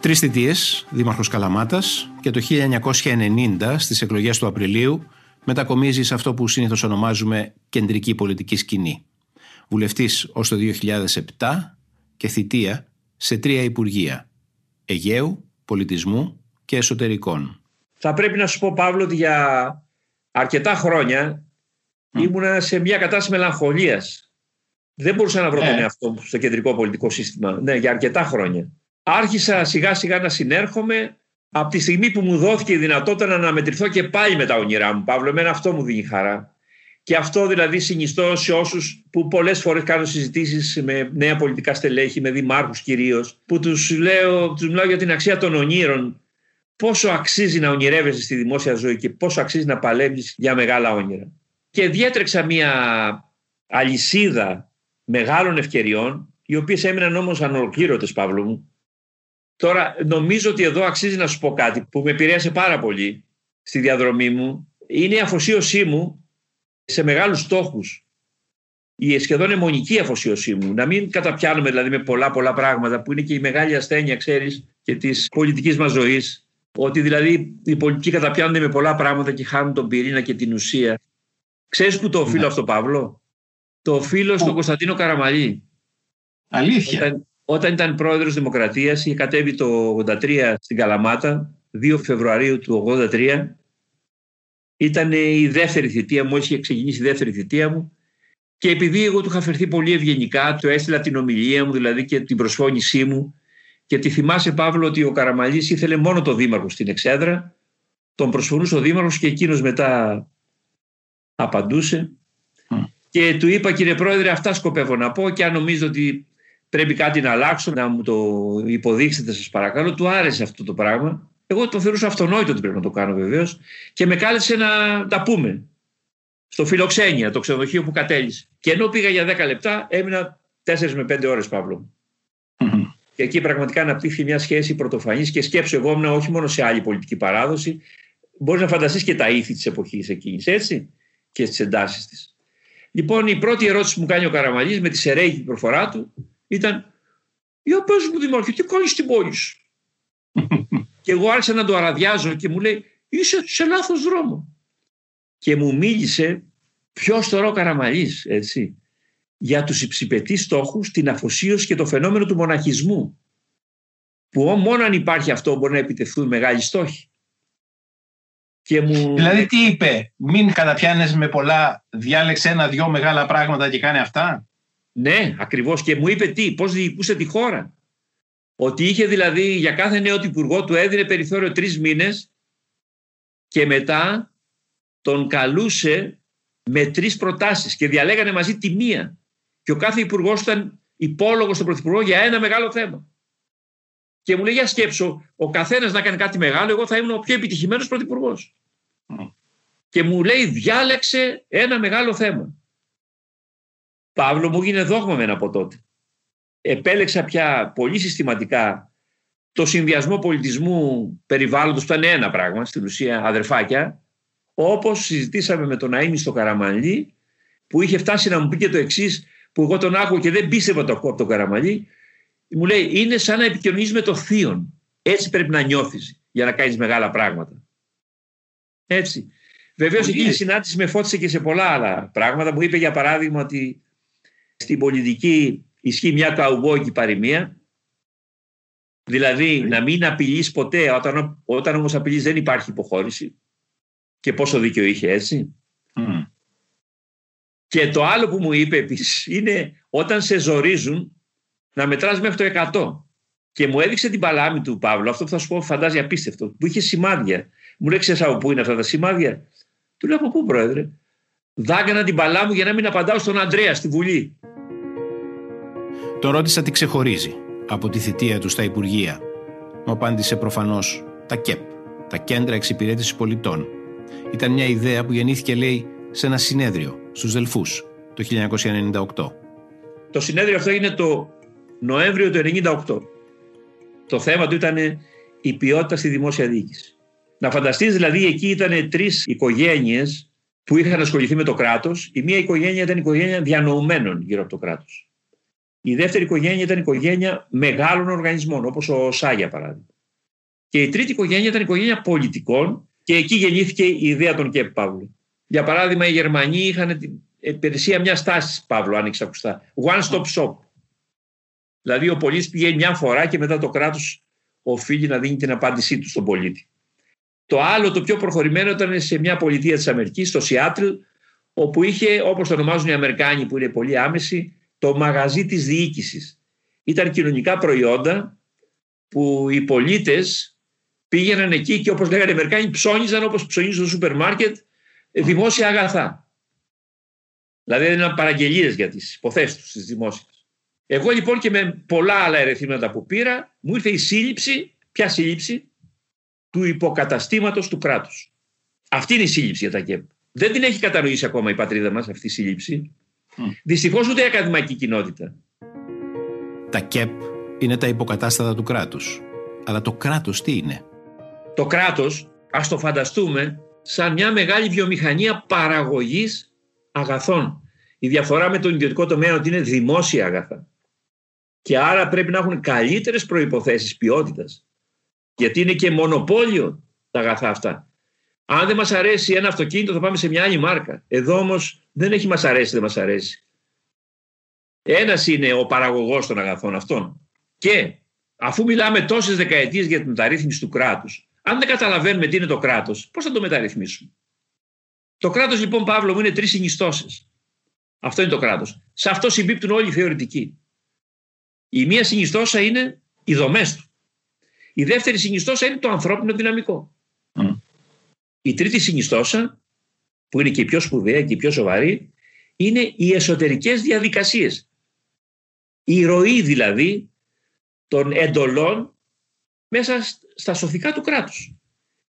Speaker 6: Τρεις θητείες, δήμαρχος Καλαμάτας και το 1990 στις εκλογές του Απριλίου μετακομίζει σε αυτό που συνήθως ονομάζουμε κεντρική πολιτική σκηνή. Βουλευτής ως το 2007 και θητεία σε τρία υπουργεία. Αιγαίου, Πολιτισμού και Εσωτερικών.
Speaker 3: Θα πρέπει να σου πω Παύλο ότι για αρκετά χρόνια mm. ήμουνα σε μια κατάσταση μελαγχολίας. Δεν μπορούσα να βρω τον ε. εαυτό μου στο κεντρικό πολιτικό σύστημα. Ναι, για αρκετά χρόνια άρχισα σιγά σιγά να συνέρχομαι από τη στιγμή που μου δόθηκε η δυνατότητα να αναμετρηθώ και πάλι με τα όνειρά μου. Παύλο, εμένα αυτό μου δίνει χαρά. Και αυτό δηλαδή συνιστώ σε όσους που πολλές φορές κάνω συζητήσεις με νέα πολιτικά στελέχη, με δημάρχους κυρίως, που τους λέω, τους μιλάω για την αξία των ονείρων. Πόσο αξίζει να ονειρεύεσαι στη δημόσια ζωή και πόσο αξίζει να παλεύεις για μεγάλα όνειρα. Και διέτρεξα μια αλυσίδα μεγάλων ευκαιριών, οι οποίες έμειναν όμως ανολοκλήρωτες, Παύλο μου, Τώρα νομίζω ότι εδώ αξίζει να σου πω κάτι που με επηρέασε πάρα πολύ στη διαδρομή μου. Είναι η αφοσίωσή μου σε μεγάλους στόχους. Η σχεδόν αιμονική αφοσίωσή μου. Να μην καταπιάνουμε δηλαδή με πολλά πολλά πράγματα που είναι και η μεγάλη ασθένεια ξέρεις και της πολιτικής μας ζωής. Ότι δηλαδή οι πολιτικοί καταπιάνονται με πολλά πράγματα και χάνουν τον πυρήνα και την ουσία. Ξέρεις που το οφείλω ναι. αυτό Παύλο; Το οφείλω στον Κωνσταντίνο Καραμαλή.
Speaker 1: Αλήθεια.
Speaker 3: Όταν, όταν ήταν πρόεδρος Δημοκρατίας είχε κατέβει το 83 στην Καλαμάτα 2 Φεβρουαρίου του 83 ήταν η δεύτερη θητεία μου, είχε ξεκινήσει η δεύτερη θητεία μου. Και επειδή εγώ του είχα φερθεί πολύ ευγενικά, του έστειλα την ομιλία μου δηλαδή και την προσφώνησή μου. Και τη θυμάσαι Παύλο ότι ο Καραμαλής ήθελε μόνο το δήμαρχο στην Εξέδρα, τον προσφωνούσε ο δήμαρχος και εκείνος μετά απαντούσε. Και του είπα κύριε πρόεδρε αυτά σκοπεύω να πω και αν νομίζω ότι πρέπει κάτι να αλλάξω να μου το υποδείξετε σας παρακαλώ του άρεσε αυτό το πράγμα εγώ το θεωρούσα αυτονόητο ότι πρέπει να το κάνω βεβαίως και με κάλεσε να τα πούμε στο Φιλοξένια, το ξενοδοχείο που κατέλησε. Και ενώ πήγα για 10 λεπτά, έμεινα 4 με 5 ώρες, Παύλο. Και εκεί πραγματικά αναπτύχθηκε μια σχέση πρωτοφανής και σκέψω εγώ ήμουν όχι μόνο σε άλλη πολιτική παράδοση. Μπορείς να φανταστείς και τα ήθη της εποχής εκείνης, έτσι, και τις εντάσεις της. Λοιπόν, η πρώτη ερώτηση που μου κάνει ο Καραμαλής με τη σερέγγι προφορά του ήταν: Για πες μου, Δημάρχη, τι κάνεις στην πόλη σου; [LAUGHS] και εγώ άρχισα να το αραδιάζω και μου λέει: Είσαι σε λάθος δρόμο και μου μίλησε ποιος τώρα ο Καραμαλής, έτσι, για τους υψηπετείς στόχους, την αφοσίωση και το φαινόμενο του μοναχισμού. Που μόνο αν υπάρχει αυτό μπορεί να επιτευχθούν μεγάλοι στόχοι.
Speaker 1: Και μου... Δηλαδή τι είπε, μην καταπιάνες με πολλά, διάλεξε ένα-δυο μεγάλα πράγματα και κάνει αυτά.
Speaker 3: Ναι, ακριβώς. Και μου είπε τι, πώς διοικούσε τη χώρα. Ότι είχε δηλαδή για κάθε νέο υπουργό του έδινε περιθώριο τρεις μήνες και μετά τον καλούσε με τρεις προτάσεις και διαλέγανε μαζί τη μία. Και ο κάθε υπουργός ήταν υπόλογος στον Πρωθυπουργό για ένα μεγάλο θέμα. Και μου λέει για σκέψω, ο καθένας να κάνει κάτι μεγάλο, εγώ θα ήμουν ο πιο επιτυχημένος Πρωθυπουργός. Και μου λέει διάλεξε ένα μεγάλο θέμα. Παύλο μου έγινε δόγμα μένα από τότε. Επέλεξα πια πολύ συστηματικά το συνδυασμό πολιτισμού περιβάλλοντος που ήταν ένα πράγμα, στην ουσία αδερφάκια, όπως συζητήσαμε με τον Αΐμι στο Καραμαλί που είχε φτάσει να μου πει και το εξής που εγώ τον άκουγα και δεν πίστευα το ακούω από τον Καραμαλί μου λέει είναι σαν να επικοινωνείς με το θείον έτσι πρέπει να νιώθεις για να κάνεις μεγάλα πράγματα έτσι Βεβαίως εκείνη η συνάντηση με φώτισε και σε πολλά άλλα πράγματα. Μου είπε για παράδειγμα ότι στην πολιτική ισχύει μια καουμπόικη παροιμία. Δηλαδή να μην απειλείς ποτέ, όταν, όταν όμως απειλείς δεν υπάρχει υποχώρηση και πόσο δίκιο είχε έτσι. Και το άλλο που μου είπε επίσης είναι όταν σε ζορίζουν να μετράς μέχρι το 100. Και μου έδειξε την παλάμη του Παύλου, αυτό που θα σου πω φαντάζει απίστευτο, που είχε σημάδια. Μου λέει, ξέρεις από πού είναι αυτά τα σημάδια; Του λέω, από πού πρόεδρε; Δάγκανα την παλάμη για να μην απαντάω στον Αντρέα στη Βουλή.
Speaker 6: Το ρώτησα τι ξεχωρίζει από τη θητεία του στα Υπουργεία. Μου απάντησε προφανώς τα ΚΕΠ, τα Κέντρα Εξυπηρέτησης Πολιτών, ήταν μια ιδέα που γεννήθηκε, λέει, σε ένα συνέδριο στους Δελφούς το 1998.
Speaker 3: Το συνέδριο αυτό είναι το Νοέμβριο του 1998. Το θέμα του ήταν η ποιότητα στη δημόσια διοίκηση. Να φανταστείς δηλαδή εκεί ήταν τρεις οικογένειες που είχαν ασχοληθεί με το κράτος. Η μία οικογένεια ήταν η οικογένεια διανοουμένων γύρω από το κράτος. Η δεύτερη οικογένεια ήταν η οικογένεια μεγάλων οργανισμών όπως ο ΣΑ για παράδειγμα. Και η τρίτη οικογένεια ήταν η οικογένεια πολιτικών και εκεί γεννήθηκε η ιδέα των ΚΕΠ Παύλου. Για παράδειγμα, οι Γερμανοί είχαν την υπηρεσία μιας τάσης, Παύλο, αν έχει ακουστά. One stop shop. Δηλαδή, ο πολίτης πηγαίνει μια φορά και μετά το κράτος οφείλει να δίνει την απάντησή του στον πολίτη. Το άλλο, το πιο προχωρημένο, ήταν σε μια πολιτεία της Αμερικής, στο Σιάτλ, όπου είχε, όπως το ονομάζουν οι Αμερικάνοι, που είναι πολύ άμεση, το μαγαζί της διοίκησης. Ήταν κοινωνικά προϊόντα που οι πολίτες πήγαιναν εκεί και όπως λέγανε οι Αμερικάνοι ψώνιζαν όπως ψωνίζουν στο σούπερ μάρκετ δημόσια αγαθά. Δηλαδή έδιναν παραγγελίες για τις υποθέσεις τους τις δημόσιες. Εγώ λοιπόν και με πολλά άλλα ερεθίματα που πήρα μου ήρθε η σύλληψη, ποια σύλληψη, του υποκαταστήματος του κράτους. Αυτή είναι η σύλληψη για τα ΚΕΠ. Δεν την έχει κατανοήσει ακόμα η πατρίδα μας αυτή η σύλληψη. Mm. Δυστυχώς ούτε η ακαδημαϊκή κοινότητα.
Speaker 6: Τα ΚΕΠ είναι τα υποκατάστατα του κράτους. Αλλά το κράτος τι είναι;
Speaker 3: Το κράτος, ας το φανταστούμε, σαν μια μεγάλη βιομηχανία παραγωγής αγαθών. Η διαφορά με τον ιδιωτικό τομέα είναι ότι είναι δημόσια αγαθά. Και άρα πρέπει να έχουν καλύτερες προϋποθέσεις ποιότητας Γιατί είναι και μονοπόλιο τα αγαθά αυτά. Αν δεν μας αρέσει ένα αυτοκίνητο θα πάμε σε μια άλλη μάρκα. Εδώ όμως δεν έχει μας αρέσει, δεν μας αρέσει. Ένας είναι ο παραγωγός των αγαθών αυτών. Και αφού μιλάμε τόσες δεκαετίες για την μεταρρύθμιση του κράτους, αν δεν καταλαβαίνουμε τι είναι το κράτος, πώς θα το μεταρρυθμίσουμε; Το κράτος λοιπόν, Παύλο μου, είναι τρεις συνιστώσεις. Αυτό είναι το κράτος. Σε αυτό συμπίπτουν όλοι οι θεωρητικοί. Η μία συνιστόσα είναι οι δομές του. Η δεύτερη συνιστόσα είναι το ανθρώπινο δυναμικό. Η τρίτη συνιστόσα, που είναι και η πιο σπουδαία και η πιο σοβαρή, είναι οι εσωτερικές διαδικασίες. Η ροή δηλαδή των εντολών μέσα στα σωθικά του κράτους.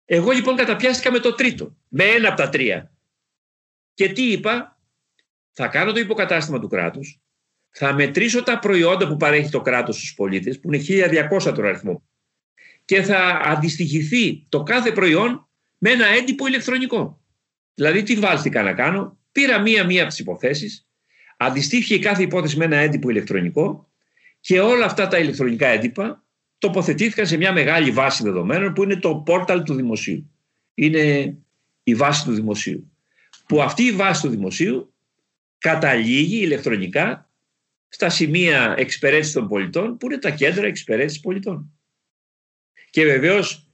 Speaker 3: Εγώ λοιπόν καταπιάστηκα με το τρίτο, με ένα από τα τρία. Και τι είπα, θα κάνω το υποκατάστημα του κράτους, θα μετρήσω τα προϊόντα που παρέχει το κράτος στους πολίτες, που είναι 1200 τον αριθμό, και θα αντιστοιχηθεί το κάθε προϊόν με ένα έντυπο ηλεκτρονικό. Δηλαδή τι βάλθηκα να κάνω, πήρα μία-μία από τις υποθέσεις, αντιστοίχθηκε κάθε υπόθεση με ένα έντυπο ηλεκτρονικό και όλα αυτά τα ηλεκτρονικά έντυπα τοποθετήθηκαν σε μια μεγάλη βάση δεδομένων που είναι το πόρταλ του δημοσίου. Είναι η βάση του δημοσίου. Που αυτή η βάση του δημοσίου καταλήγει ηλεκτρονικά στα σημεία εξυπηρέτησης των πολιτών που είναι τα κέντρα εξυπηρέτησης πολιτών. Και βεβαίως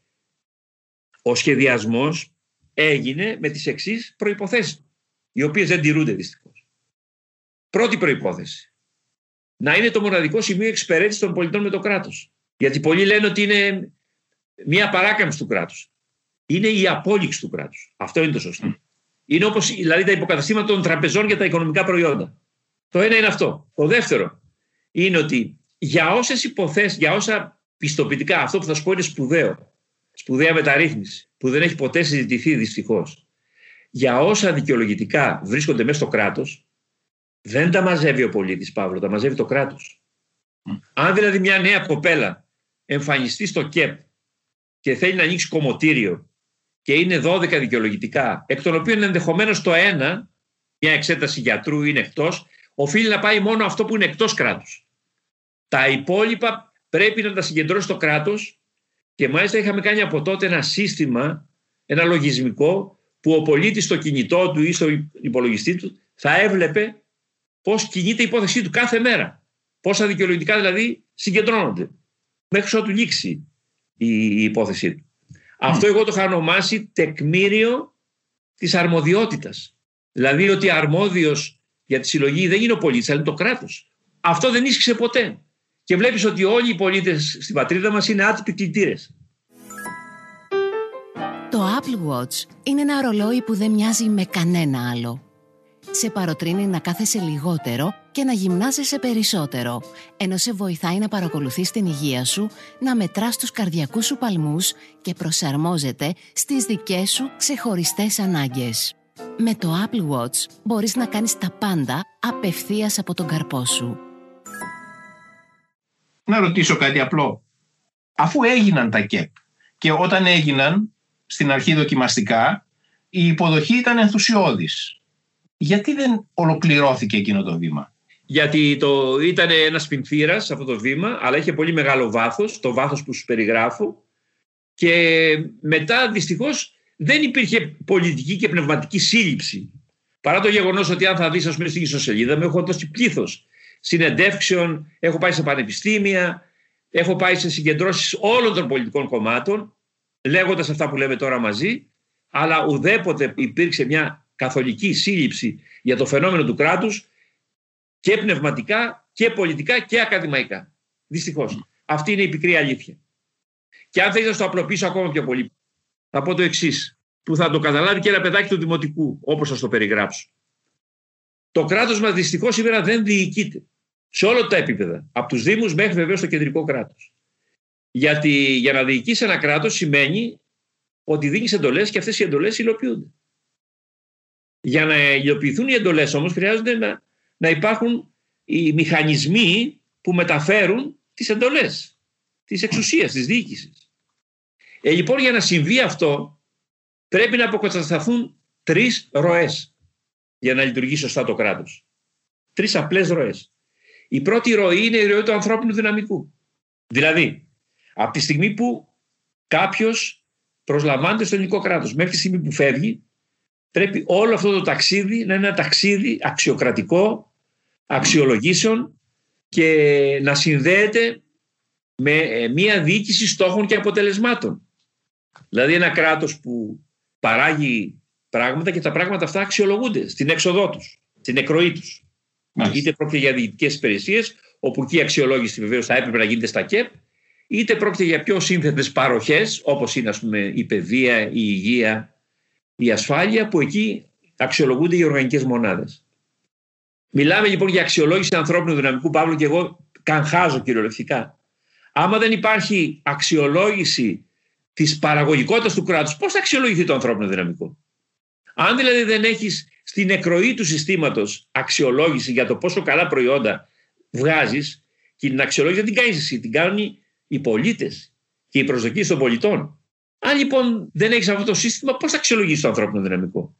Speaker 3: ο σχεδιασμός έγινε με τις εξής προϋποθέσεις, οι οποίες δεν τηρούνται δυστυχώς. Πρώτη προϋπόθεση. Να είναι το μοναδικό σημείο εξυπηρέτησης των πολιτών με το κράτος. Γιατί πολλοί λένε ότι είναι μια παράκαμψη του κράτους. Είναι η απόλυξη του κράτους. Αυτό είναι το σωστό. Είναι όπως δηλαδή τα υποκαταστήματα των τραπεζών για τα οικονομικά προϊόντα. Το ένα είναι αυτό. Το δεύτερο είναι ότι για όσες υποθέσεις, για όσα πιστοποιητικά, αυτό που θα σου πω είναι σπουδαίο, σπουδαία μεταρρύθμιση, που δεν έχει ποτέ συζητηθεί δυστυχώς. Για όσα δικαιολογητικά βρίσκονται μέσα στο κράτος, δεν τα μαζεύει ο πολίτης, Παύλο, τα μαζεύει το κράτος. Αν δηλαδή μια νέα κοπέλα εμφανιστεί στο ΚΕΠ και θέλει να ανοίξει κομμωτήριο και είναι 12 δικαιολογητικά, εκ των οποίων ενδεχομένως το ένα, μια εξέταση γιατρού είναι εκτός, οφείλει να πάει μόνο αυτό που είναι εκτός κράτους. Τα υπόλοιπα πρέπει να τα συγκεντρώσει το κράτος και μάλιστα είχαμε κάνει από τότε ένα σύστημα, ένα λογισμικό που ο πολίτης στο κινητό του ή στο υπολογιστή του θα έβλεπε πώς κινείται η υπόθεσή του κάθε μέρα. Πόσα δικαιολογητικά δηλαδή συγκεντρώνονται μέχρι ότου λήξει η υπόθεσή του. Αυτό εγώ το είχα ονομάσει τεκμήριο της αρμοδιότητας. Δηλαδή ότι αρμόδιος για τη συλλογή δεν είναι ο πολίτης, αλλά είναι το κράτος. Αυτό δεν ίσχυσε ποτέ. Και βλέπεις ότι όλοι οι πολίτες στην πατρίδα μας είναι άτυποι κλητήρες.
Speaker 2: Το Apple Watch είναι ένα ρολόι που δεν μοιάζει με κανένα άλλο. Σε παροτρύνει να κάθεσαι λιγότερο και να γυμνάζεσαι περισσότερο, ενώ σε βοηθάει να παρακολουθείς την υγεία σου, να μετράς τους καρδιακούς σου παλμούς και προσαρμόζεται στις δικές σου ξεχωριστές ανάγκες. Με το Apple Watch μπορείς να κάνεις τα πάντα απευθείας από τον καρπό σου.
Speaker 1: Να ρωτήσω κάτι απλό. Αφού έγιναν τα ΚΕΠ και όταν έγιναν στην αρχή δοκιμαστικά η υποδοχή ήταν ενθουσιώδης. Γιατί δεν ολοκληρώθηκε εκείνο το βήμα;
Speaker 3: Γιατί το, ήταν ένας πινθύρας αυτό το βήμα, αλλά είχε πολύ μεγάλο βάθος, το βάθος που σου περιγράφω. Και μετά δυστυχώς δεν υπήρχε πολιτική και πνευματική σύλληψη. Παρά το γεγονός ότι αν θα δεις, ας πούμε, στην ιστοσελίδα μου, έχω δώσει πλήθος συνεντεύξεων, έχω πάει σε πανεπιστήμια, έχω πάει σε συγκεντρώσεις όλων των πολιτικών κομμάτων, λέγοντας αυτά που λέμε τώρα μαζί, αλλά ουδέποτε υπήρξε μια καθολική σύλληψη για το φαινόμενο του κράτους και πνευματικά και πολιτικά και ακαδημαϊκά. Δυστυχώς. Αυτή είναι η πικρή αλήθεια. Και αν θέλει να το απλοποιήσω ακόμα πιο πολύ, θα πω το εξής, που θα το καταλάβει και ένα παιδάκι του δημοτικού, όπως θα το περιγράψω. Το κράτος μας δυστυχώς σήμερα δεν διοικείται σε όλα τα επίπεδα. Από τους Δήμους μέχρι βεβαίως το κεντρικό κράτος. Γιατί για να διοικήσει ένα κράτος σημαίνει ότι δίνεις εντολές και αυτές οι εντολές υλοποιούνται. Για να υλοποιηθούν οι εντολές όμως χρειάζονται να, να υπάρχουν οι μηχανισμοί που μεταφέρουν τις εντολές τη εξουσία, της διοίκησης. Ε, λοιπόν, για να συμβεί αυτό, πρέπει να αποκατασταθούν τρεις ροές για να λειτουργεί σωστά το κράτος. Τρεις απλές ροές. Η πρώτη ροή είναι η ροή του ανθρώπινου δυναμικού. Δηλαδή, από τη στιγμή που κάποιος προσλαμβάνεται στο ελληνικό κράτος. Μέχρι τη στιγμή που φεύγει, πρέπει όλο αυτό το ταξίδι να είναι ένα ταξίδι αξιοκρατικό, αξιολογήσεων και να συνδέεται με ε, μια διοίκηση στόχων και αποτελεσμάτων. Δηλαδή ένα κράτος που παράγει πράγματα και τα πράγματα αυτά αξιολογούνται στην έξοδό τους, στην εκροή τους. Είτε πρόκειται για διοικητικές υπηρεσίες, όπου εκεί η αξιολόγηση βεβαίως θα έπρεπε να γίνεται στα ΚΕΠ, είτε πρόκειται για πιο σύνθετες παροχές, όπως είναι ας πούμε, η παιδεία, η υγεία, η ασφάλεια, που εκεί αξιολογούνται οι οργανικές μονάδες. Μιλάμε λοιπόν για αξιολόγηση ανθρώπινου δυναμικού, Παύλο, και εγώ καγχάζω κυριολεκτικά. Άμα δεν υπάρχει αξιολόγηση της παραγωγικότητας του κράτους, πώς θα αξιολογηθεί το ανθρώπινο δυναμικό; Αν δηλαδή δεν έχεις στην εκροή του συστήματος αξιολόγηση για το πόσο καλά προϊόντα βγάζεις, και την αξιολόγηση δεν την κάνεις εσύ, την κάνουν οι πολίτες και οι προσδοκίες των πολιτών. Αν λοιπόν δεν έχεις αυτό το σύστημα, πώς θα αξιολογήσεις το ανθρώπινο δυναμικό;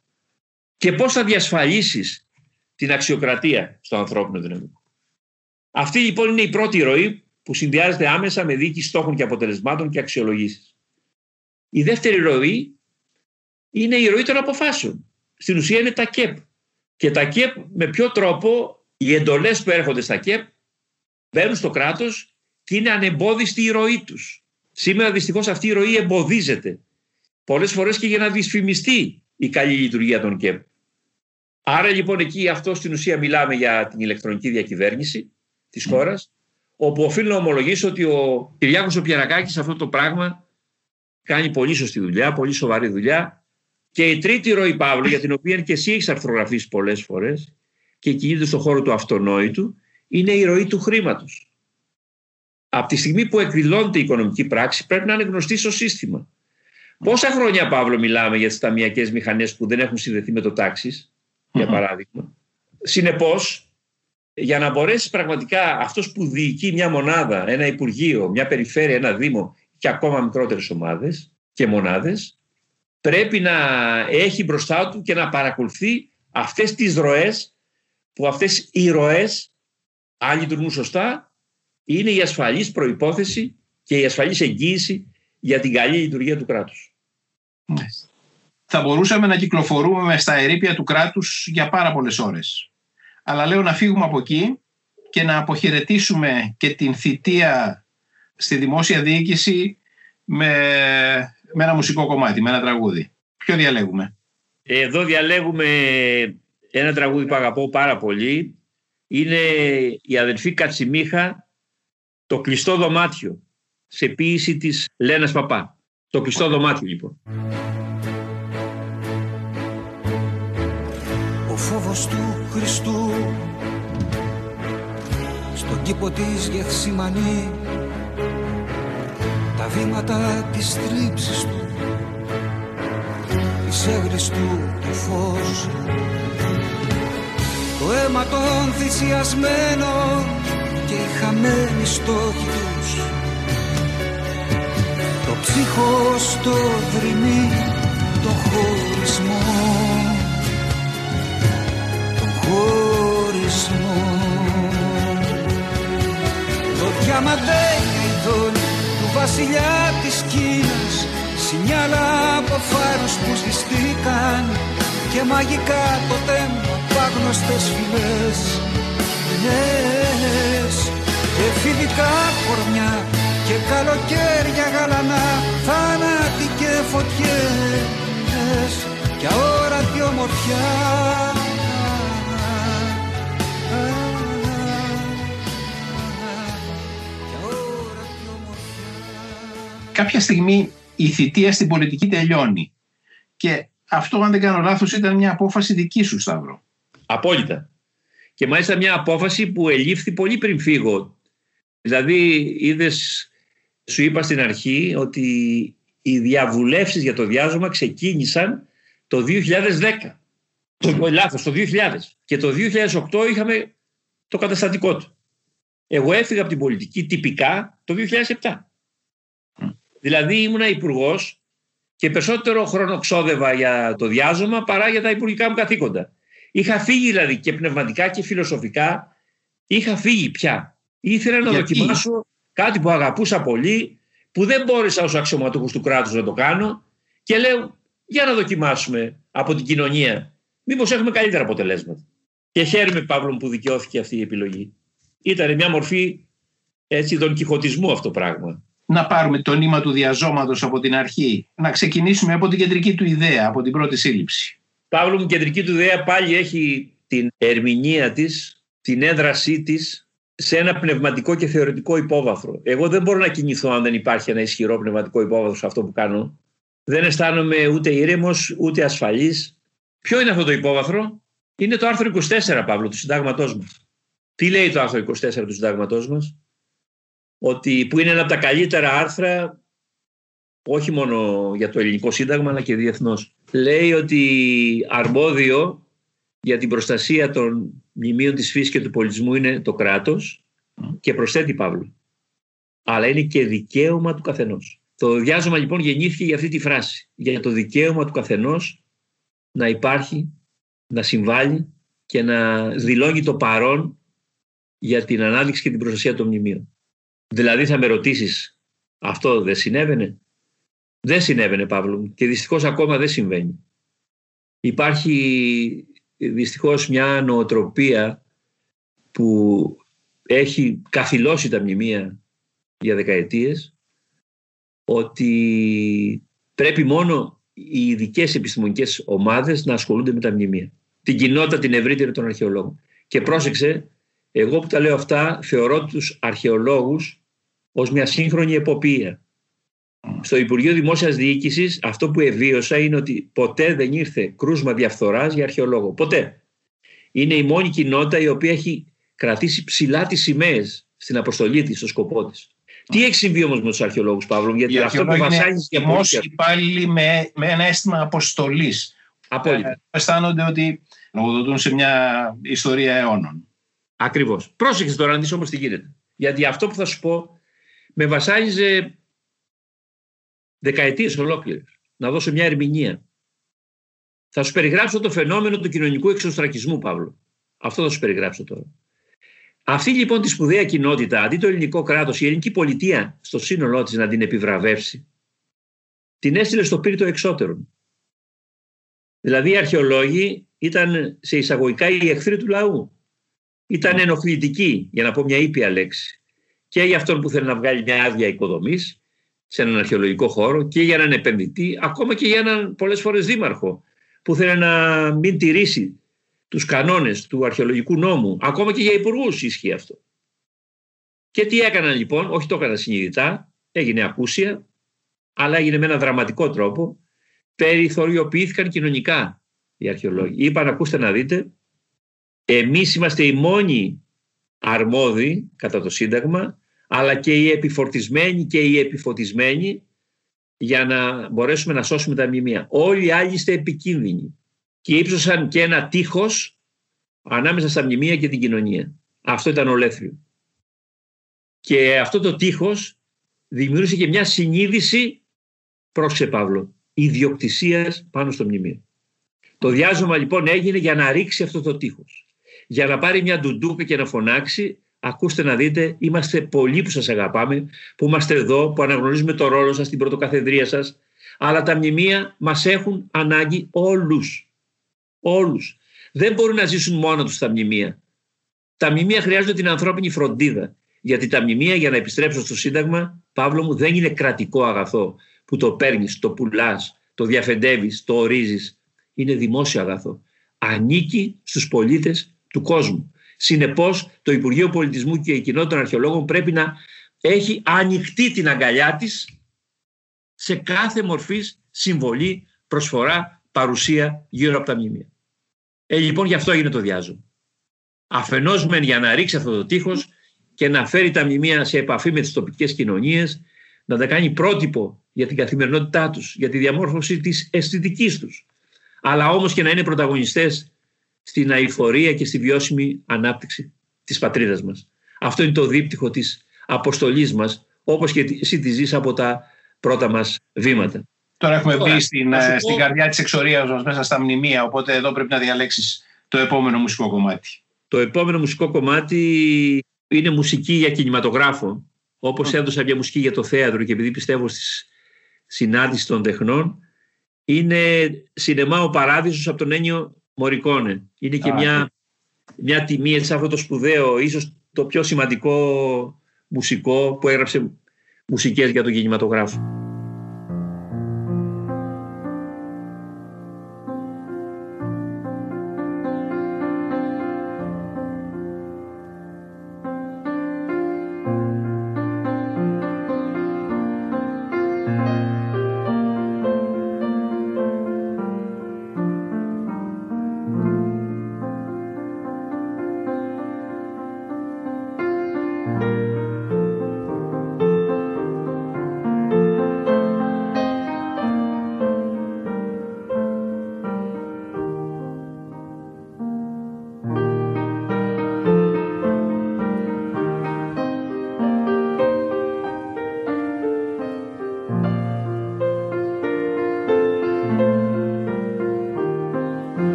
Speaker 3: Και πώς θα διασφαλίσεις την αξιοκρατία στο ανθρώπινο δυναμικό; Αυτή λοιπόν είναι η πρώτη ροή που συνδυάζεται άμεσα με δίκη στόχων και αποτελεσμάτων και αξιολογήσεις. Η δεύτερη ροή είναι η ροή των αποφάσεων. Στην ουσία είναι τα ΚΕΠ. Και τα ΚΕΠ με ποιο τρόπο οι εντολές που έρχονται στα ΚΕΠ μπαίνουν στο κράτος και είναι ανεμπόδιστη η ροή τους. Σήμερα δυστυχώς αυτή η ροή εμποδίζεται. Πολλές φορές και για να δυσφημιστεί η καλή λειτουργία των ΚΕΠ. Άρα λοιπόν εκεί αυτό στην ουσία μιλάμε για την ηλεκτρονική διακυβέρνηση της χώρας όπου οφείλω να ομολογήσω ότι ο Κυριάκος ο Πιερακάκης αυτό το πράγμα κάνει πολύ σωστή δουλειά, πολύ σοβαρή δουλειά. Και η τρίτη ροή, Παύλο, για την οποία και εσύ έχεις αρθρογραφήσει πολλές φορές και κινείται στον χώρο του αυτονόητου, είναι η ροή του χρήματος. Από τη στιγμή που εκδηλώνεται η οικονομική πράξη, πρέπει να είναι γνωστή στο σύστημα. Πόσα χρόνια, Παύλο, μιλάμε για τις ταμιακές μηχανές που δεν έχουν συνδεθεί με το τάξη, για παράδειγμα; Συνεπώς, για να μπορέσεις πραγματικά αυτός που διοικεί μια μονάδα, ένα υπουργείο, μια περιφέρεια, ένα δήμο και ακόμα μικρότερες ομάδες και μονάδες πρέπει να έχει μπροστά του και να παρακολουθεί αυτές τις ροές που αυτές οι ροές αν λειτουργούν σωστά είναι η ασφαλής προϋπόθεση και η ασφαλής εγγύηση για την καλή λειτουργία του κράτους.
Speaker 1: Θα μπορούσαμε να κυκλοφορούμε στα ερήπια του κράτους για πάρα πολλές ώρες. Αλλά λέω να φύγουμε από εκεί και να αποχαιρετήσουμε και την θητεία στη δημόσια διοίκηση με, με ένα μουσικό κομμάτι, με ένα τραγούδι. Ποιο διαλέγουμε;
Speaker 3: Εδώ διαλέγουμε ένα τραγούδι που αγαπώ πάρα πολύ. Είναι η αδελφή Κατσιμίχα «Το κλειστό δωμάτιο» σε ποίηση της Λένας Παπά. Το κλειστό δωμάτιο λοιπόν.
Speaker 7: Ο φόβος του Χριστού στον κήπο της Γεθσιμανή τα βήματα της θλίψης του. Της έγρης του το φως το αίμα των θυσιασμένων και οι χαμένοι στόχοι τους. Το ψύχος το δρυμί το χωρισμό. Το χωρισμό. Το διαμαντένιο ειδόνι βασιλιά της Κίνας Σινιάλα από φάρους που σβηστήκαν Και μαγικά τότε απάγνωστες φυλές. Νέες και φοιτικά κορμιά Και καλοκαίρια γαλανά Θάνατοι και φωτιές. Και αόρατη ομορφιά
Speaker 1: κάποια στιγμή η θητεία στην πολιτική τελειώνει. Και αυτό, αν δεν κάνω λάθος, ήταν μια απόφαση δική σου, Σταύρο.
Speaker 3: Απόλυτα. Και μάλιστα μια απόφαση που ελήφθη πολύ πριν φύγω. Δηλαδή, είδες, σου είπα στην αρχή ότι οι διαβουλεύσεις για το διάζωμα ξεκίνησαν το 2010. Το, λάθος, το 2000. Και το 2008 είχαμε το καταστατικό του. Εγώ έφυγα από την πολιτική τυπικά το 2007. Δηλαδή ήμουνα υπουργός και περισσότερο χρόνο ξόδευα για το διάζωμα παρά για τα υπουργικά μου καθήκοντα. Είχα φύγει δηλαδή και πνευματικά και φιλοσοφικά είχα φύγει πια. Ήθελα να δοκιμάσω κάτι που αγαπούσα πολύ, που δεν μπόρεσα ως αξιωματούχος του κράτους να το κάνω και λέω για να δοκιμάσουμε από την κοινωνία μήπως έχουμε καλύτερα αποτελέσματα. Και χαίρομαι Παύλο που δικαιώθηκε αυτή η επιλογή. Ήταν μια μορφή έτσι τον κυχωτισμού αυτό το πράγμα.
Speaker 1: Να πάρουμε το νήμα του διαζώματος από την αρχή. Να ξεκινήσουμε από την κεντρική του ιδέα, από την πρώτη σύλληψη.
Speaker 3: Παύλο μου, κεντρική του ιδέα πάλι έχει την ερμηνεία της, την έδρασή της σε ένα πνευματικό και θεωρητικό υπόβαθρο. Εγώ δεν μπορώ να κινηθώ αν δεν υπάρχει ένα ισχυρό πνευματικό υπόβαθρο σε αυτό που κάνω. Δεν αισθάνομαι ούτε ήρεμος ούτε ασφαλής. Ποιο είναι αυτό το υπόβαθρο, Είναι το άρθρο 24, Παύλο, του συντάγματός μας. Τι λέει το άρθρο 24 του συντάγματός μας, ότι που είναι ένα από τα καλύτερα άρθρα όχι μόνο για το ελληνικό σύνταγμα αλλά και διεθνώς. Λέει ότι αρμόδιο για την προστασία των μνημείων της φύσης και του πολιτισμού είναι το κράτος και προσθέτει Παύλο. Αλλά είναι και δικαίωμα του καθενός. Το διάζωμα λοιπόν γεννήθηκε για αυτή τη φράση. Για το δικαίωμα του καθενός να υπάρχει, να συμβάλλει και να δηλώνει το παρόν για την ανάδειξη και την προστασία των μνημείων. Δηλαδή θα με ρωτήσεις, αυτό δεν συνέβαινε; Δεν συνέβαινε Παύλο και δυστυχώς ακόμα δεν συμβαίνει. Υπάρχει δυστυχώς μια νοοτροπία που έχει καθυλώσει τα μνημεία για δεκαετίες ότι πρέπει μόνο οι ειδικές επιστημονικές ομάδες να ασχολούνται με τα μνημεία. Την κοινότητα την ευρύτερη των αρχαιολόγων. Και πρόσεξε, εγώ που τα λέω αυτά θεωρώ τους αρχαιολόγους ως μια σύγχρονη εποπία. Στο Υπουργείο Δημόσιας Διοίκησης αυτό που εβίωσα είναι ότι ποτέ δεν ήρθε κρούσμα διαφθοράς για αρχαιολόγο. Ποτέ. Είναι η μόνη κοινότητα η οποία έχει κρατήσει ψηλά τις σημαίες στην αποστολή της, στο σκοπό της. Τι έχει συμβεί όμως με τους αρχαιολόγους, Παύλο, γιατί αυτό που βασάνει
Speaker 1: για πολλού. υπάλληλοι με, με ένα αίσθημα αποστολής.
Speaker 3: Απόλυτα. Ε,
Speaker 1: αισθάνονται ότι λογοδοτούν σε μια ιστορία αιώνων.
Speaker 3: Ακριβώς. Πρόσεξε τώρα να δεις όμως τι γίνεται. Γιατί αυτό που θα σου πω με βασάνιζε δεκαετίες ολόκληρες. Να δώσω μια ερμηνεία. Θα σου περιγράψω το φαινόμενο του κοινωνικού εξωστρακισμού, Παύλο. Αυτό θα σου περιγράψω τώρα. Αυτή λοιπόν τη σπουδαία κοινότητα, αντί το ελληνικό κράτος, η ελληνική πολιτεία στο σύνολό της να την επιβραβεύσει, την έστειλε στο πύριτο εξώτερων. Δηλαδή οι αρχαιολόγοι ήταν σε εισαγωγικά οι εχθροί του λαού. Ήταν ενοχλητικοί, για να πω μια ήπια λέξη. Και για αυτόν που θέλει να βγάλει μια άδεια οικοδομής σε έναν αρχαιολογικό χώρο και για έναν επενδυτή, ακόμα και για έναν πολλές φορές δήμαρχο που θέλει να μην τηρήσει τους κανόνες του αρχαιολογικού νόμου, ακόμα και για υπουργούς ισχύει αυτό. Και τι έκαναν λοιπόν, όχι το έκαναν συνειδητά, έγινε ακούσια, αλλά έγινε με ένα δραματικό τρόπο, περιθωριοποιήθηκαν κοινωνικά οι αρχαιολόγοι. Είπαν, ακούστε να δείτε, εμείς είμαστε οι μόνοι αρμόδιοι κατά το Σύνταγμα, αλλά και οι επιφορτισμένοι και οι επιφωτισμένοι για να μπορέσουμε να σώσουμε τα μνημεία. Όλοι οι άλλοι είστε επικίνδυνοι και ύψωσαν και ένα τείχος ανάμεσα στα μνημεία και την κοινωνία. Αυτό ήταν ολέθριο. Και αυτό το τείχος δημιούργησε και μια συνείδηση, πρόσεξε Παύλο, ιδιοκτησίας πάνω στο μνημείο. Το διάζωμα λοιπόν έγινε για να ρίξει αυτό το τείχος. Για να πάρει μια ντουντούκα και να φωνάξει ακούστε να δείτε, είμαστε πολλοί που σας αγαπάμε, που είμαστε εδώ, που αναγνωρίζουμε το ρόλο σας στην πρωτοκαθεδρία σας, αλλά τα μνημεία μας έχουν ανάγκη όλους. Όλους. Δεν μπορούν να ζήσουν μόνο τους τα μνημεία. Τα μνημεία χρειάζονται την ανθρώπινη φροντίδα. Γιατί τα μνημεία, για να επιστρέψω στο Σύνταγμα, Παύλο μου, δεν είναι κρατικό αγαθό που το παίρνεις, το πουλάς, το διαφεντεύεις, το ορίζεις. Είναι δημόσιο αγαθό. Ανήκει στους πολίτες του κόσμου. Συνεπώς, το Υπουργείο Πολιτισμού και η κοινότητα των αρχαιολόγων πρέπει να έχει ανοιχτή την αγκαλιά της σε κάθε μορφή συμβολή, προσφορά, παρουσία γύρω από τα μνημεία. Ε, λοιπόν, γι' αυτό έγινε το διάζωμα. Αφενός μεν για να ρίξει αυτό το τείχος και να φέρει τα μνημεία σε επαφή με τις τοπικές κοινωνίες, να τα κάνει πρότυπο για την καθημερινότητά τους, για τη διαμόρφωση της αισθητικής τους. Αλλά όμως και να είναι πρωταγωνιστές στην αηφορία και στη βιώσιμη ανάπτυξη της πατρίδας μας. Αυτό είναι το δίπτυχο της αποστολής μας, όπως και εσύ τη ζεις από τα πρώτα μας βήματα.
Speaker 1: Τώρα έχουμε μπει στην, ε, στην καρδιά της εξορίας μας μέσα στα μνημεία, οπότε εδώ πρέπει να διαλέξεις το επόμενο μουσικό κομμάτι.
Speaker 3: Το επόμενο μουσικό κομμάτι είναι μουσική για κινηματογράφο όπως έδωσα μια μουσική για το θέατρο και επειδή πιστεύω στις συνάντηση των τεχνών, είναι σινεμά ο παράδεισος από τον Ένιο Μωρικόνε. Είναι και μια, ναι. μια τιμή σε αυτό το σπουδαίο, ίσως το πιο σημαντικό μουσικό που έγραψε μουσικές για τον κινηματογράφο.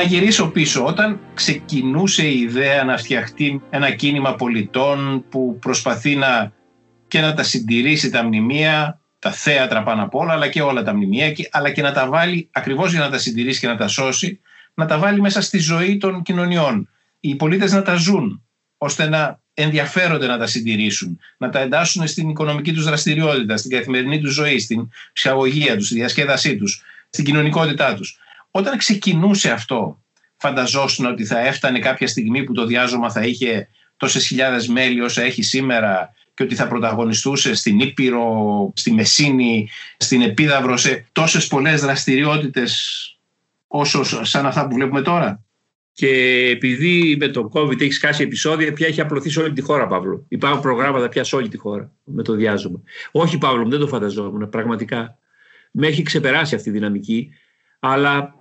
Speaker 1: Να γυρίσω πίσω. Όταν ξεκινούσε η ιδέα να φτιαχτεί ένα κίνημα πολιτών που προσπαθεί να και να τα συντηρήσει τα μνημεία, τα θέατρα πάνω απ' όλα, αλλά και όλα τα μνημεία, αλλά και να τα βάλει, ακριβώς για να τα συντηρήσει και να τα σώσει, να τα βάλει μέσα στη ζωή των κοινωνιών. Οι πολίτες να τα ζουν, ώστε να ενδιαφέρονται να τα συντηρήσουν, να τα εντάσσουν στην οικονομική τους δραστηριότητα, στην καθημερινή τους ζωή, στην ψυχαγωγία τους, στη διασκέδασή τους, στην κοινωνικότητά τους. Όταν ξεκινούσε αυτό, φανταζόσουν ότι θα έφτανε κάποια στιγμή που το διάζωμα θα είχε τόσες χιλιάδες μέλη όσα έχει σήμερα και ότι θα πρωταγωνιστούσε στην Ήπειρο, στη Μεσίνη, στην Επίδαυρο, σε τόσες πολλές δραστηριότητες όσο σαν αυτά που βλέπουμε τώρα.
Speaker 3: Και επειδή με το COVID έχει σκάσει επεισόδια, πια έχει απλωθεί σε όλη τη χώρα, Παύλο. Υπάρχουν προγράμματα πια σε όλη τη χώρα με το διάζωμα. Όχι, Παύλο, δεν το φανταζόμουν. Πραγματικά με έχει ξεπεράσει αυτή η δυναμική. Αλλά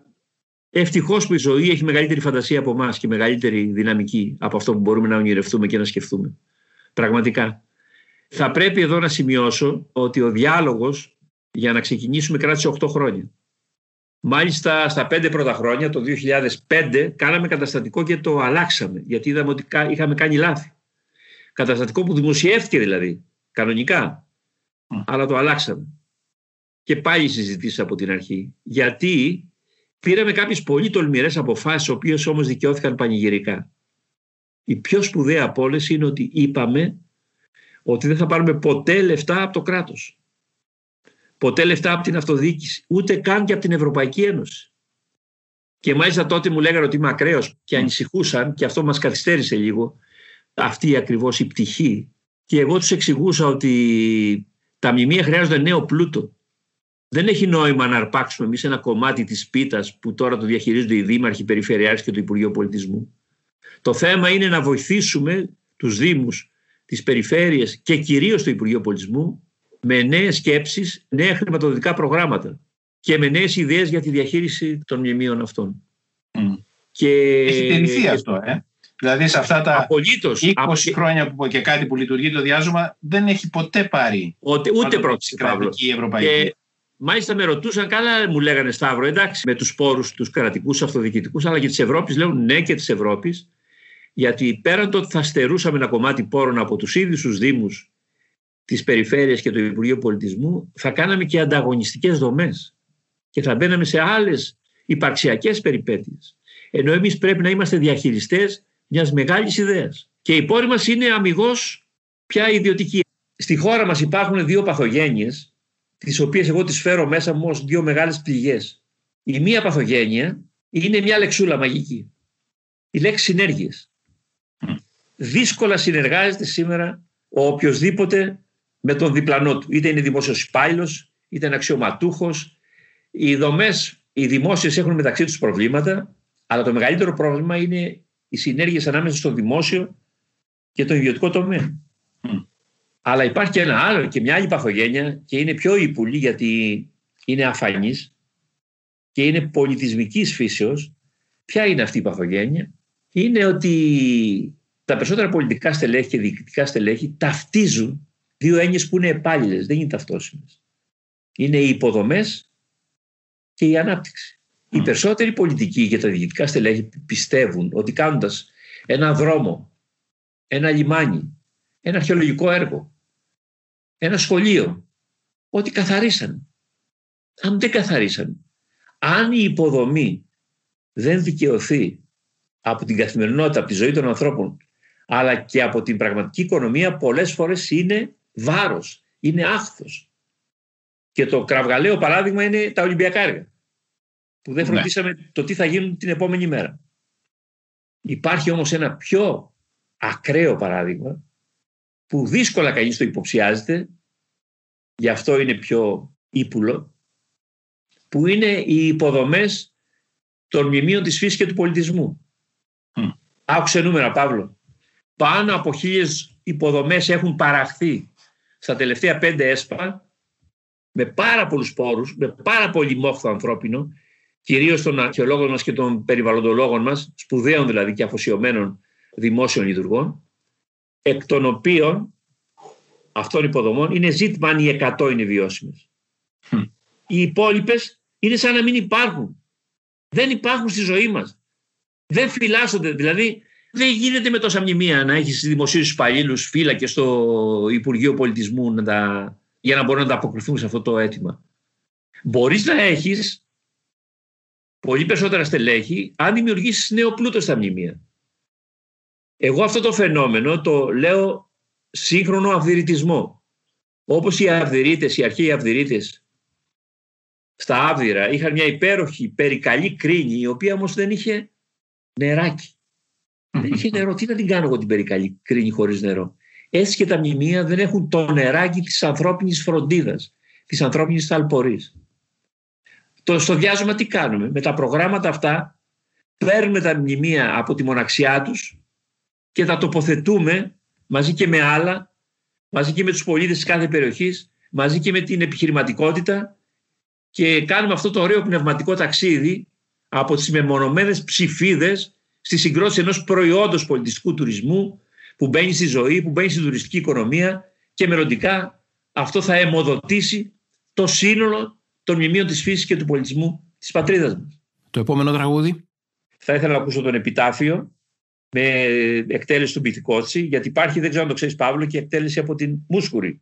Speaker 3: Ευτυχώς που η ζωή έχει μεγαλύτερη φαντασία από εμάς και μεγαλύτερη δυναμική από αυτό που μπορούμε να ονειρευτούμε και να σκεφτούμε. Πραγματικά. Θα πρέπει εδώ να σημειώσω ότι ο διάλογος για να ξεκινήσουμε κράτησε 8 χρόνια. Μάλιστα στα 5 πρώτα χρόνια, το 2005, κάναμε καταστατικό και το αλλάξαμε, γιατί είδαμε ότι είχαμε κάνει λάθη. Καταστατικό που δημοσιεύτηκε δηλαδή, κανονικά, αλλά το αλλάξαμε. Και πάλι συζητήσει από την αρχή. Γιατί πήραμε κάποιες πολύ τολμηρές αποφάσεις, οι οποίες όμως δικαιώθηκαν πανηγυρικά. Η πιο σπουδαία από όλες είναι ότι είπαμε ότι δεν θα πάρουμε ποτέ λεφτά από το κράτος. Ποτέ λεφτά από την αυτοδιοίκηση, ούτε καν και από την Ευρωπαϊκή Ένωση. Και μάλιστα τότε μου λέγανε ότι είμαι ακραίος και ανησυχούσαν και αυτό μας καθυστέρησε λίγο αυτή ακριβώς η πτυχή. Και εγώ τους εξηγούσα ότι τα μνημεία χρειάζονται νέο πλούτο. Δεν έχει νόημα να αρπάξουμε εμείς ένα κομμάτι της πίτας που τώρα το διαχειρίζονται οι δήμαρχοι, οι περιφερειάρχες και το Υπουργείο Πολιτισμού. Το θέμα είναι να βοηθήσουμε τους Δήμους, τις περιφέρειες και κυρίως το Υπουργείο Πολιτισμού με νέες σκέψεις, νέα χρηματοδοτικά προγράμματα και με νέες ιδέες για τη διαχείριση των μνημείων αυτών.
Speaker 1: Mm. Και... Έχει τηρηθεί αυτό, ε. Δηλαδή σε αυτά τα Απολύτως. 20 χρόνια που και κάτι που λειτουργεί το διάζωμα δεν έχει ποτέ πάρει
Speaker 3: ούτε, ούτε πρόκειται
Speaker 1: κρατική ευρωπαϊκή.
Speaker 3: Μάλιστα με ρωτούσαν, καλά μου λέγανε Σταύρο, εντάξει, με τους πόρους τους κρατικούς αυτοδιοικητικούς, αλλά και της Ευρώπης. Λέω ναι και της Ευρώπης, γιατί πέραν το ότι θα στερούσαμε ένα κομμάτι πόρων από τους ίδιους τους Δήμους, τη Περιφέρεια και το Υπουργείο Πολιτισμού, θα κάναμε και ανταγωνιστικές δομές και θα μπαίναμε σε άλλες υπαρξιακές περιπέτειες. Ενώ εμείς πρέπει να είμαστε διαχειριστές μιας μεγάλης ιδέας. Και οι πόροι μας είναι αμυγός πια ιδιωτικοί. Στη χώρα μας υπάρχουν δύο παθογένειες τις οποίες εγώ τις φέρω μέσα μου ως δύο μεγάλες πληγές. Η μία παθογένεια είναι μια λεξούλα μαγική. Η λέξη συνέργειες. Δύσκολα συνεργάζεται σήμερα ο οποιοδήποτε με τον διπλανό του. Είτε είναι δημόσιος υπάλληλος, είτε είναι αξιωματούχος. Οι δομές, οι δημόσιες έχουν μεταξύ τους προβλήματα, αλλά το μεγαλύτερο πρόβλημα είναι οι συνέργειες ανάμεσα στο δημόσιο και το ιδιωτικό τομέα. Αλλά υπάρχει και ένα άλλο και μια άλλη παθογένεια και είναι πιο ύπουλη γιατί είναι αφανής και είναι πολιτισμικής φύσεως. Ποια είναι αυτή η παθογένεια; Είναι ότι τα περισσότερα πολιτικά στελέχη και διοικητικά στελέχη ταυτίζουν δύο έννοιες που είναι επάλληλες, δεν είναι ταυτόσιμες. Είναι οι υποδομές και η ανάπτυξη. Οι περισσότεροι πολιτικοί και τα διοικητικά στελέχη πιστεύουν ότι κάνοντας ένα δρόμο, ένα λιμάνι, ένα αρχαιολογικό έργο, ένα σχολείο, ότι καθαρίσαν. Αν δεν καθαρίσαν, αν η υποδομή δεν δικαιωθεί από την καθημερινότητα, από τη ζωή των ανθρώπων, αλλά και από την πραγματική οικονομία, πολλές φορές είναι βάρος, είναι άχθος. Και το κραυγαλαίο παράδειγμα είναι τα Ολυμπιακά έργα, που δεν ναι. φροντίσαμε το τι θα γίνουν την επόμενη μέρα. Υπάρχει όμως ένα πιο ακραίο παράδειγμα, που δύσκολα κανείς το υποψιάζεται, γι' αυτό είναι πιο ύπουλο, που είναι οι υποδομές των μνημείων της φύσης και του πολιτισμού. Mm. Άκουσε νούμερα, Παύλο. Πάνω από χίλιες υποδομές έχουν παραχθεί στα τελευταία πέντε έσπα με πάρα πολλούς πόρους, με πάρα πολύ μόχθο ανθρώπινο, κυρίως των αρχαιολόγων μας και των περιβαλλοντολόγων μας, σπουδαίων δηλαδή και αφοσιωμένων δημόσιων λειτουργών, εκ των οποίων αυτών υποδομών είναι ζήτημα αν οι 100 είναι βιώσιμες. Οι υπόλοιπες είναι σαν να μην υπάρχουν. Δεν υπάρχουν στη ζωή μας. Δεν φυλάσσονται. Δηλαδή δεν γίνεται με τόσα μνημεία να έχεις δημοσίους υπαλλήλους, φύλακες στο Υπουργείο Πολιτισμού να τα, για να μπορούν να τα αποκριθούν σε αυτό το αίτημα. Μπορείς να έχεις πολύ περισσότερα στελέχη αν δημιουργήσεις νέο πλούτο στα μνημεία. Εγώ αυτό το φαινόμενο το λέω σύγχρονο αυδηρητισμό. Όπως οι αυδηρίτες, οι αρχαίοι αυδηρίτες στα Άβδηρα είχαν μια υπέροχη περικαλή κρίνη η οποία όμως δεν είχε νεράκι. δεν είχε νερό. Τι να την κάνω εγώ την περικαλή κρίνη χωρίς νερό; Έτσι και τα μνημεία δεν έχουν το νεράκι της ανθρώπινης φροντίδας, της ανθρώπινης θαλπορής. Το στο διάζωμα τι κάνουμε; Με τα προγράμματα αυτά παίρνουμε τα μνημεία από τη μοναξιά τους και τα τοποθετούμε μαζί και με άλλα, μαζί και με τους πολίτες της κάθε περιοχής, μαζί και με την επιχειρηματικότητα και κάνουμε αυτό το ωραίο πνευματικό ταξίδι από τις μεμονωμένες ψηφίδες στη συγκρότηση ενός προϊόντος πολιτιστικού τουρισμού που μπαίνει στη ζωή, που μπαίνει στην τουριστική οικονομία και μελλοντικά αυτό θα αιμοδοτήσει το σύνολο των μνημείων της φύσης και του πολιτισμού της πατρίδας μας.
Speaker 8: Το επόμενο τραγούδι.
Speaker 3: Θα ήθελα να ακούσω τον επιτάφιο με εκτέλεση του Μπιθικότσι, γιατί υπάρχει, δεν ξέρω αν το ξέρεις Παύλο, και εκτέλεση από την Μούσκουρη.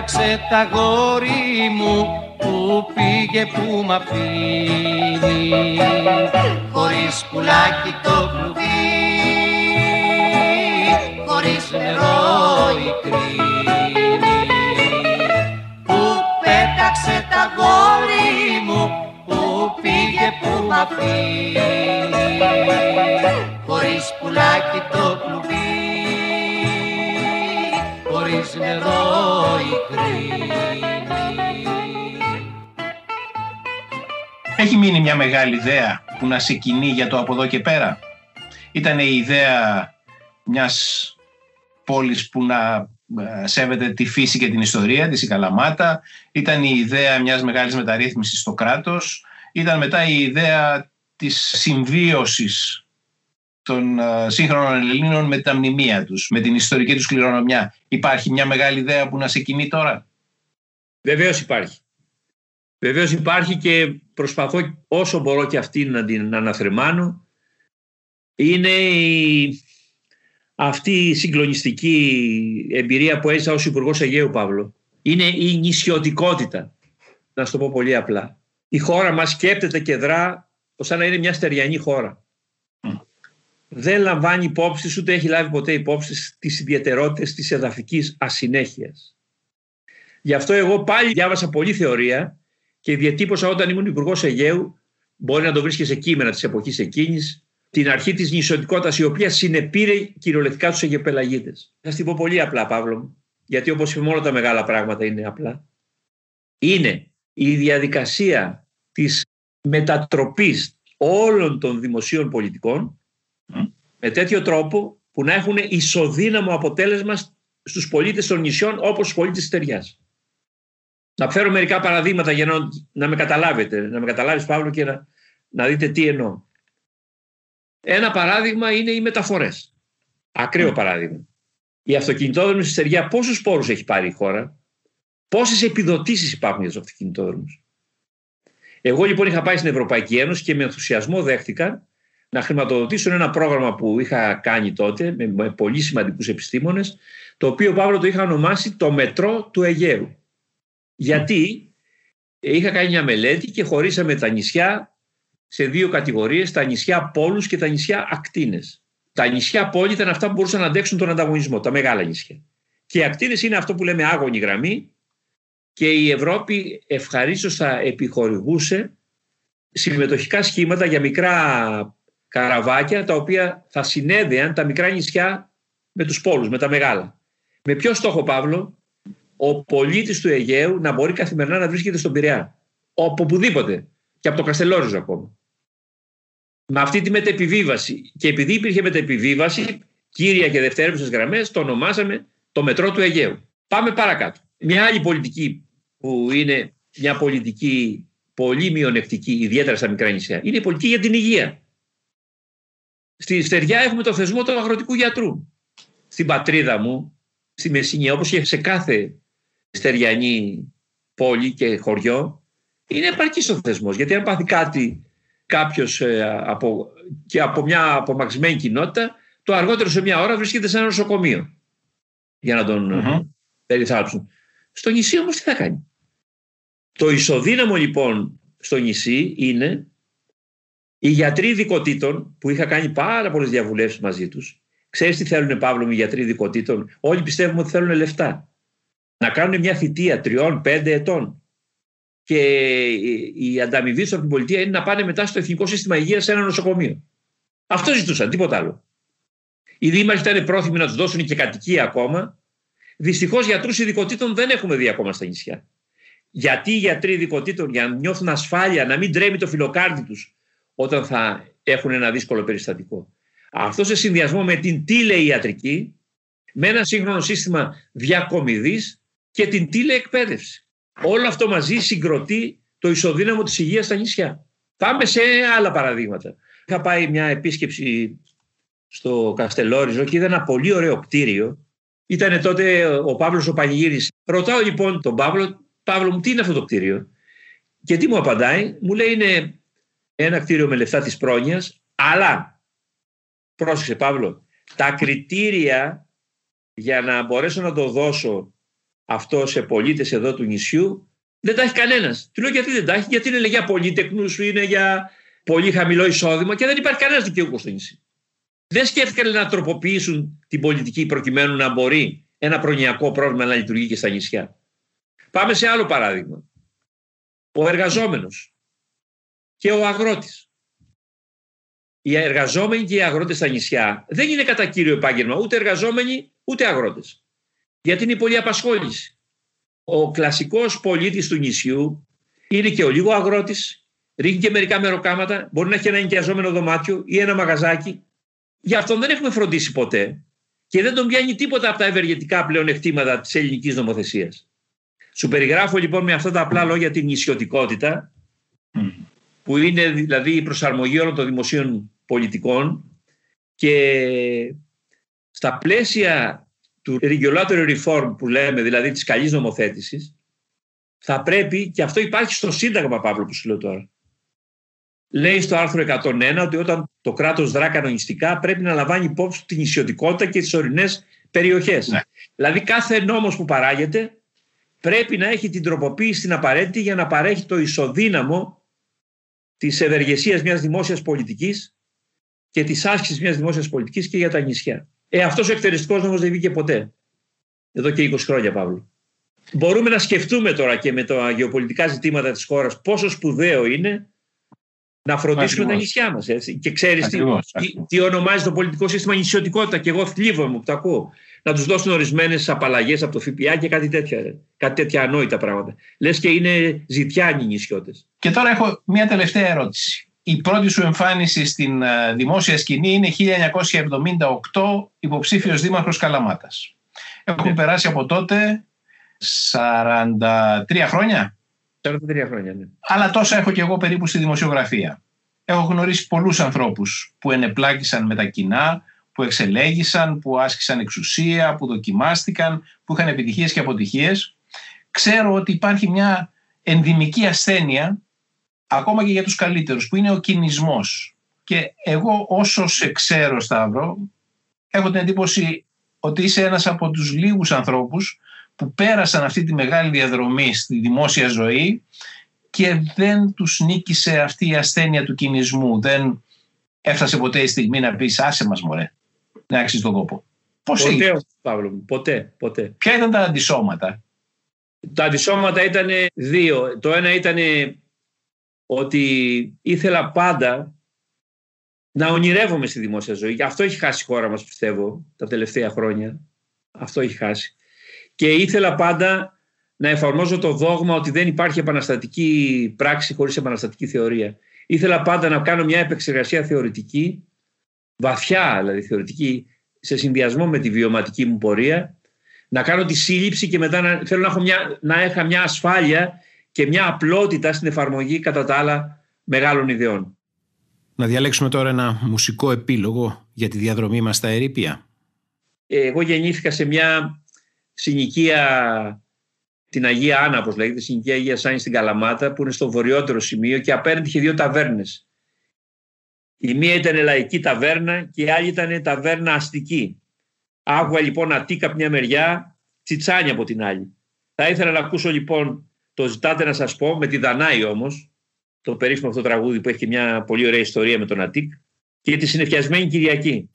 Speaker 9: πέταξε τα γόρι μου που πήγε που μ' αφήνει. Χωρίς πουλάκι το κλουβί χωρίς νερό η πέταξε τα γόρι μου που πήγε που μ' αφήνει. Χωρίς πουλάκι το κλουβί χωρίς νερό η
Speaker 1: Έχει μείνει μια μεγάλη ιδέα που να σε κινεί για το από εδώ και πέρα. Ήταν η ιδέα μιας πόλης που να ε, σέβεται τη φύση και την ιστορία της η Καλαμάτα. Ήταν η ιδέα μιας μεγάλης μεταρρύθμισης στο κράτος. Ήταν μετά η ιδέα της συμβίωσης των ε, σύγχρονων Ελλήνων με τα μνημεία τους, με την ιστορική τους κληρονομιά. Υπάρχει μια μεγάλη ιδέα που να σε κινεί τώρα;
Speaker 3: Βεβαίως υπάρχει. Βεβαίως υπάρχει και προσπαθώ όσο μπορώ και αυτή να την αναθρεμάνω. Είναι η, αυτή η συγκλονιστική εμπειρία που έζησα ως Υπουργός Αιγαίου Παύλο. Είναι η νησιωτικότητα. Να σου το πω πολύ απλά. Η χώρα μας σκέπτεται και δρά σαν να είναι μια στεριανή χώρα δεν λαμβάνει υπόψης, ούτε έχει λάβει ποτέ υπόψης τις ιδιαιτερότητες της εδαφικής ασυνέχειας. Γι' αυτό εγώ πάλι διάβασα πολλή θεωρία και διατύπωσα όταν ήμουν υπουργός Αιγαίου, μπορεί να το βρίσκεις σε κείμενα της εποχής εκείνης, την αρχή της νησιωτικότητας η οποία συνεπήρε κυριολεκτικά τους Αιγεπελαγίτες. Θα στην πω πολύ απλά Παύλο μου, γιατί όπως είπαμε όλα τα μεγάλα πράγματα είναι απλά. Είναι η διαδικασία της μετατροπής όλων των δημοσίων πολιτικών με τέτοιο τρόπο που να έχουν ισοδύναμο αποτέλεσμα στους πολίτες των νησιών όπως στους πολίτες της Τεριάς. Να φέρω μερικά παραδείγματα για να, να με καταλάβετε, να με καταλάβεις Παύλο και να, να δείτε τι εννοώ. Ένα παράδειγμα είναι οι μεταφορές. Ακραίο παράδειγμα. Η αυτοκινητόδρομη στη Στεριά πόσους πόρους έχει πάρει η χώρα, πόσες επιδοτήσεις υπάρχουν για τους αυτοκινητόδρομους; Εγώ λοιπόν είχα πάει στην Ευρωπαϊκή Ένωση και με ενθουσιασμό δέχτηκα να χρηματοδοτήσουν ένα πρόγραμμα που είχα κάνει τότε με πολύ σημαντικούς επιστήμονες το οποίο Παύλο το είχα ονομάσει το μετρό του Αιγαίου. Γιατί είχα κάνει μια μελέτη και χωρίσαμε τα νησιά σε δύο κατηγορίες, τα νησιά πόλους και τα νησιά ακτίνες. Τα νησιά πόλη ήταν αυτά που μπορούσαν να αντέξουν τον ανταγωνισμό, τα μεγάλα νησιά. Και οι ακτίνες είναι αυτό που λέμε άγωνη γραμμή και η Ευρώπη ευχαρίστως θα επιχορηγούσε συμμετοχικά σχήματα για μικρά καραβάκια τα οποία θα συνέδεαν τα μικρά νησιά με τους πόλους, με τα μεγάλα. Με ποιο στόχο Παύλο, ο πολίτης του Αιγαίου να μπορεί καθημερινά να βρίσκεται στον Πειραιά. Από οπουδήποτε. Και από το Καστελόριζο ακόμα. Με αυτή τη μετεπιβίβαση. Και επειδή υπήρχε μετεπιβίβαση, κύρια και δευτερεύουσες γραμμές, το ονομάσαμε το μετρό του Αιγαίου. Πάμε παρακάτω. Μια άλλη πολιτική που είναι μια πολιτική πολύ μειονεκτική, ιδιαίτερα στα μικρά νησιά, είναι η πολιτική για την υγεία. Στη Στεριά έχουμε το θεσμό του αγροτικού γιατρού. Στην πατρίδα μου, στη Μεσσηνία, όπως και σε κάθε στεριανή πόλη και χωριό, είναι επαρκής ο θεσμός. Γιατί αν πάθει κάτι κάποιος ε, από, και από μια απομαξιμένη κοινότητα, το αργότερο σε μια ώρα βρίσκεται σε ένα νοσοκομείο για να τον mm περιθάψουν. Στο νησί όμως τι θα κάνει; Το ισοδύναμο λοιπόν στο νησί είναι οι γιατροί ειδικοτήτων, που είχα κάνει πάρα πολλές διαβουλεύσεις μαζί τους, ξέρεις τι θέλουν, Παύλο μου, οι γιατροί ειδικοτήτων; Όλοι πιστεύουμε ότι θέλουν λεφτά. Να κάνουν μια θητεία τριών, πέντε ετών. Και η ανταμοιβή τους από την πολιτεία είναι να πάνε μετά στο Εθνικό Σύστημα Υγείας σε ένα νοσοκομείο. Αυτό ζητούσαν, τίποτα άλλο. Οι δήμαρχοι ήταν πρόθυμοι να τους δώσουν και κατοικία ακόμα. Δυστυχώς γιατρούς ειδικοτήτων δεν έχουμε δει ακόμα στα νησιά. Γιατί οι γιατροί ειδικοτήτων, για να νιώθουν ασφάλεια, να μην τρέμει το φιλοκάρδι τους όταν θα έχουν ένα δύσκολο περιστατικό. Αυτό σε συνδυασμό με την τηλεϊατρική, με ένα σύγχρονο σύστημα διακομιδής και την τηλεεκπαίδευση. Όλο αυτό μαζί συγκροτεί το ισοδύναμο της υγείας στα νησιά. Πάμε σε άλλα παραδείγματα. Είχα πάει μια επίσκεψη στο Καστελόριζο και είδα ένα πολύ ωραίο κτίριο. Ήταν τότε ο Παύλος ο Πανηγύρης. Ρωτάω λοιπόν τον Παύλο, Παύλο μου τι είναι αυτό το κτίριο; Και τι μου απαντάει, μου λέει είναι ένα κτίριο με λεφτά της πρόνοιας, αλλά, πρόσεξε Παύλο, τα κριτήρια για να μπορέσω να το δώσω αυτό σε πολίτες εδώ του νησιού δεν τα έχει κανένας. Του λέω γιατί δεν τα έχει, γιατί είναι για πολίτεκνους, είναι για πολύ χαμηλό εισόδημα και δεν υπάρχει κανένας δικαιούχος στο νησί. Δεν σκέφτηκαν να τροποποιήσουν την πολιτική προκειμένου να μπορεί ένα προνοιακό πρόβλημα να λειτουργεί και στα νησιά. Πάμε σε άλλο παράδειγμα. Ο εργαζόμενος και ο αγρότης. Οι εργαζόμενοι και οι αγρότες στα νησιά δεν είναι κατά κύριο επάγγελμα ούτε εργαζόμενοι ούτε αγρότες. Γιατί είναι πολύ απασχόληση. Ο κλασικός πολίτης του νησιού είναι και ο λίγο αγρότης, ρίχνει και μερικά μεροκάματα, μπορεί να έχει ένα ενοικιαζόμενο δωμάτιο ή ένα μαγαζάκι. Γι' αυτό δεν έχουμε φροντίσει ποτέ και δεν τον πιάνει τίποτα από τα ευεργετικά πλεονεκτήματα της ελληνικής νομοθεσίας. Σου περιγράφω λοιπόν με αυτά τα απλά λόγια την νησιωτικότητα που είναι δηλαδή η προσαρμογή όλων των δημοσίων πολιτικών Και στα πλαίσια του regulatory reform που λέμε, δηλαδή της καλής νομοθέτησης, θα πρέπει, και αυτό υπάρχει στο Σύνταγμα, Παύλο, που σου λέω τώρα, λέει στο άρθρο 101 ότι όταν το κράτος δρά κανονιστικά πρέπει να λαμβάνει υπόψη την ισιωτικότητα και τις ορεινές περιοχές. Ναι. Δηλαδή κάθε νόμος που παράγεται πρέπει να έχει την τροποποίηση την απαραίτητη για να παρέχει το ισοδύναμο της ευεργεσίας μιας δημόσιας πολιτικής και της άσκησης μιας δημόσιας πολιτικής και για τα νησιά. Ε, αυτός ο εκτελεστικός νόμος δεν βγήκε ποτέ. Εδώ και 20 χρόνια, Παύλο. Μπορούμε να σκεφτούμε τώρα και με τα γεωπολιτικά ζητήματα της χώρας πόσο σπουδαίο είναι να φροντίσουμε τα νησιά μας. Έτσι. Και ξέρεις τι, τι, ονομάζει το πολιτικό σύστημα νησιωτικότητα και εγώ θλίβομαι που το ακούω. Να τους δώσουν ορισμένες απαλλαγές από το ΦΠΑ και κάτι τέτοια. Κάτι τέτοια ανόητα πράγματα. Λες και είναι ζητιάνοι οι νησιώτες.
Speaker 1: Και τώρα έχω μια τελευταία ερώτηση. Η πρώτη σου εμφάνιση στην ε, δημόσια σκηνή είναι 1978 υποψήφιος δήμαρχος Καλαμάτας. Έχουν ναι. περάσει από τότε 43 χρόνια;
Speaker 3: 43 χρόνια, ναι.
Speaker 1: Αλλά τόσα έχω και εγώ περίπου στη δημοσιογραφία. Έχω γνωρίσει πολλούς ανθρώπους που ενεπλάκησαν με τα κοινά, που εξελέγησαν, που άσκησαν εξουσία, που δοκιμάστηκαν, που είχαν επιτυχίες και αποτυχίες. Ξέρω ότι υπάρχει μια ενδυμική ασθένεια, ακόμα και για τους καλύτερους, που είναι ο κινησμός. Και εγώ όσο σε ξέρω, Σταύρο, έχω την εντύπωση ότι είσαι ένας από τους λίγους ανθρώπους που πέρασαν αυτή τη μεγάλη διαδρομή στη δημόσια ζωή και δεν τους νίκησε αυτή η ασθένεια του κινησμού. Δεν έφτασε ποτέ η στιγμή να πεις άσε μας μωρέ, να άξεις τον κόπο.
Speaker 3: Πώς ποτέ, έγινε; Παύλο μου, ποτέ, ποτέ.
Speaker 1: Ποια ήταν τα αντισώματα;
Speaker 3: Τα αντισώματα ήταν δύο. Το ένα ήταν ότι ήθελα πάντα να ονειρεύομαι στη δημόσια ζωή. Και αυτό έχει χάσει η χώρα μας πιστεύω τα τελευταία χρόνια. Αυτό έχει χάσει και ήθελα πάντα να εφαρμόζω το δόγμα ότι δεν υπάρχει επαναστατική πράξη χωρίς επαναστατική θεωρία. Ήθελα πάντα να κάνω μια επεξεργασία θεωρητική, βαθιά δηλαδή θεωρητική, σε συνδυασμό με τη βιωματική μου πορεία, να κάνω τη σύλληψη και μετά να, θέλω να έχω μια, να έχω μια ασφάλεια και μια απλότητα στην εφαρμογή κατά τα άλλα μεγάλων ιδεών.
Speaker 6: Να διαλέξουμε τώρα ένα μουσικό επίλογο για τη διαδρομή μας στα ερήπια.
Speaker 3: Εγώ γεννήθηκα σε μια συνοικία την Αγία Άννα, όπως λέγεται, συνοικία Αγίας Σάνη στην Καλαμάτα, που είναι στο βορειότερο σημείο και απέναντι είχε δύο ταβέρνες. Η μία ήταν λαϊκή ταβέρνα και η άλλη ήταν ταβέρνα αστική. Άκουγα λοιπόν ατίκα από μια μεριά, τσιτσάνια από την άλλη. Θα ήθελα να ακούσω λοιπόν, το ζητάτε να σας πω, με τη Δανάη όμως, το περίφημο αυτό τραγούδι που έχει μια πολύ ωραία ιστορία με τον Ατίκ, και τη συνεφιασμένη Κυριακή.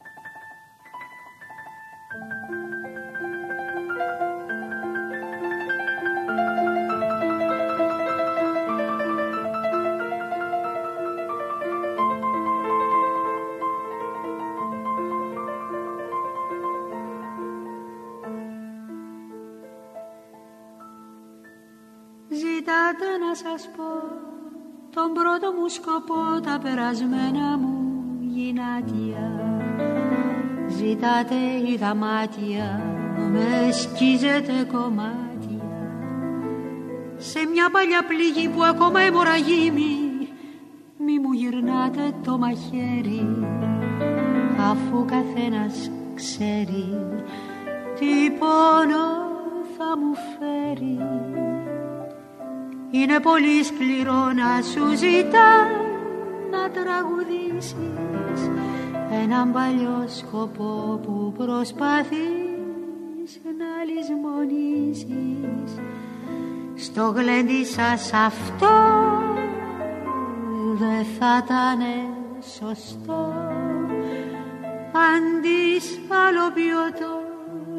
Speaker 9: Περασμένα μου γυνάτια. Ζητάτε η δαμάτια με σκίζετε κομμάτια. Σε μια παλιά πληγή που ακόμα αιμορραγεί μη μου γυρνάτε το μαχαίρι αφού καθένας ξέρει τι πόνο θα μου φέρει. Είναι πολύ σκληρό να σου ζητάς να τραγουδήσεις έναν παλιό σκοπό που προσπαθείς να λησμονήσεις στο γλέντι σας αυτό δεν θα ήταν σωστό αντί άλλο ποιοτό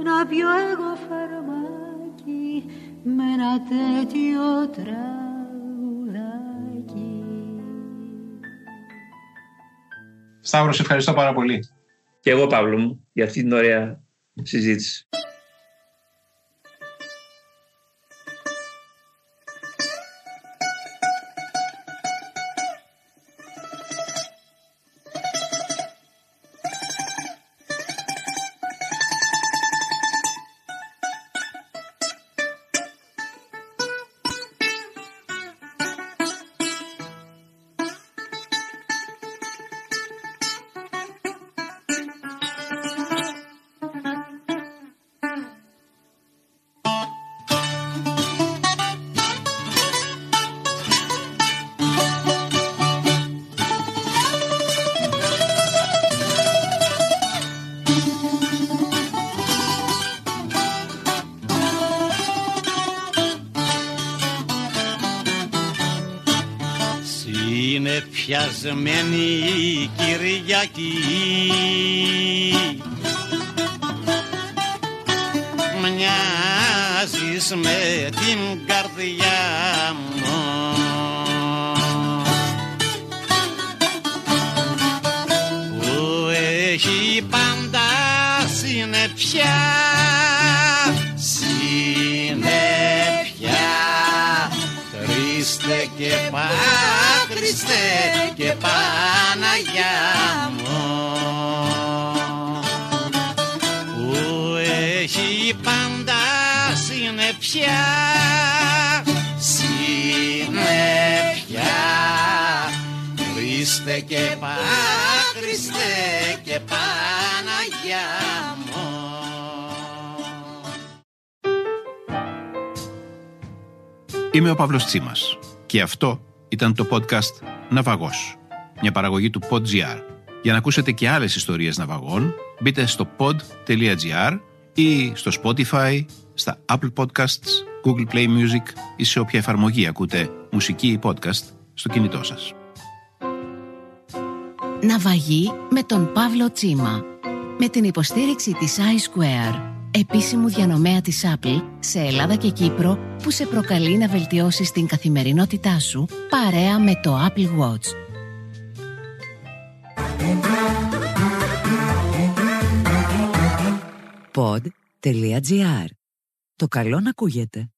Speaker 9: να πιω εγώ φαρμάκι με ένα τέτοιο τραγουδάκι.
Speaker 1: Σταύρο, σε ευχαριστώ πάρα πολύ.
Speaker 3: Και εγώ, Παύλο μου, για αυτή την ωραία συζήτηση.
Speaker 10: Πιασμένη Κυριακή
Speaker 1: Είμαι ο Παύλος Τσίμας και αυτό ήταν το podcast «Ναυαγός», μια παραγωγή του PodGR. Για να ακούσετε και άλλες ιστορίες ναυαγών, μπείτε στο pod.gr ή στο Spotify, στα Apple Podcasts, Google Play Music ή σε όποια εφαρμογή ακούτε μουσική ή podcast στο κινητό σας.
Speaker 2: Ναυαγή με τον Παύλο Τσίμα. Με την υποστήριξη της iSquare, επίσημου διανομέα της Apple σε Ελλάδα και Κύπρο που σε προκαλεί να βελτιώσεις την καθημερινότητά σου παρέα με το Apple Watch.
Speaker 11: Pod.gr. Το καλό να ακούγεται.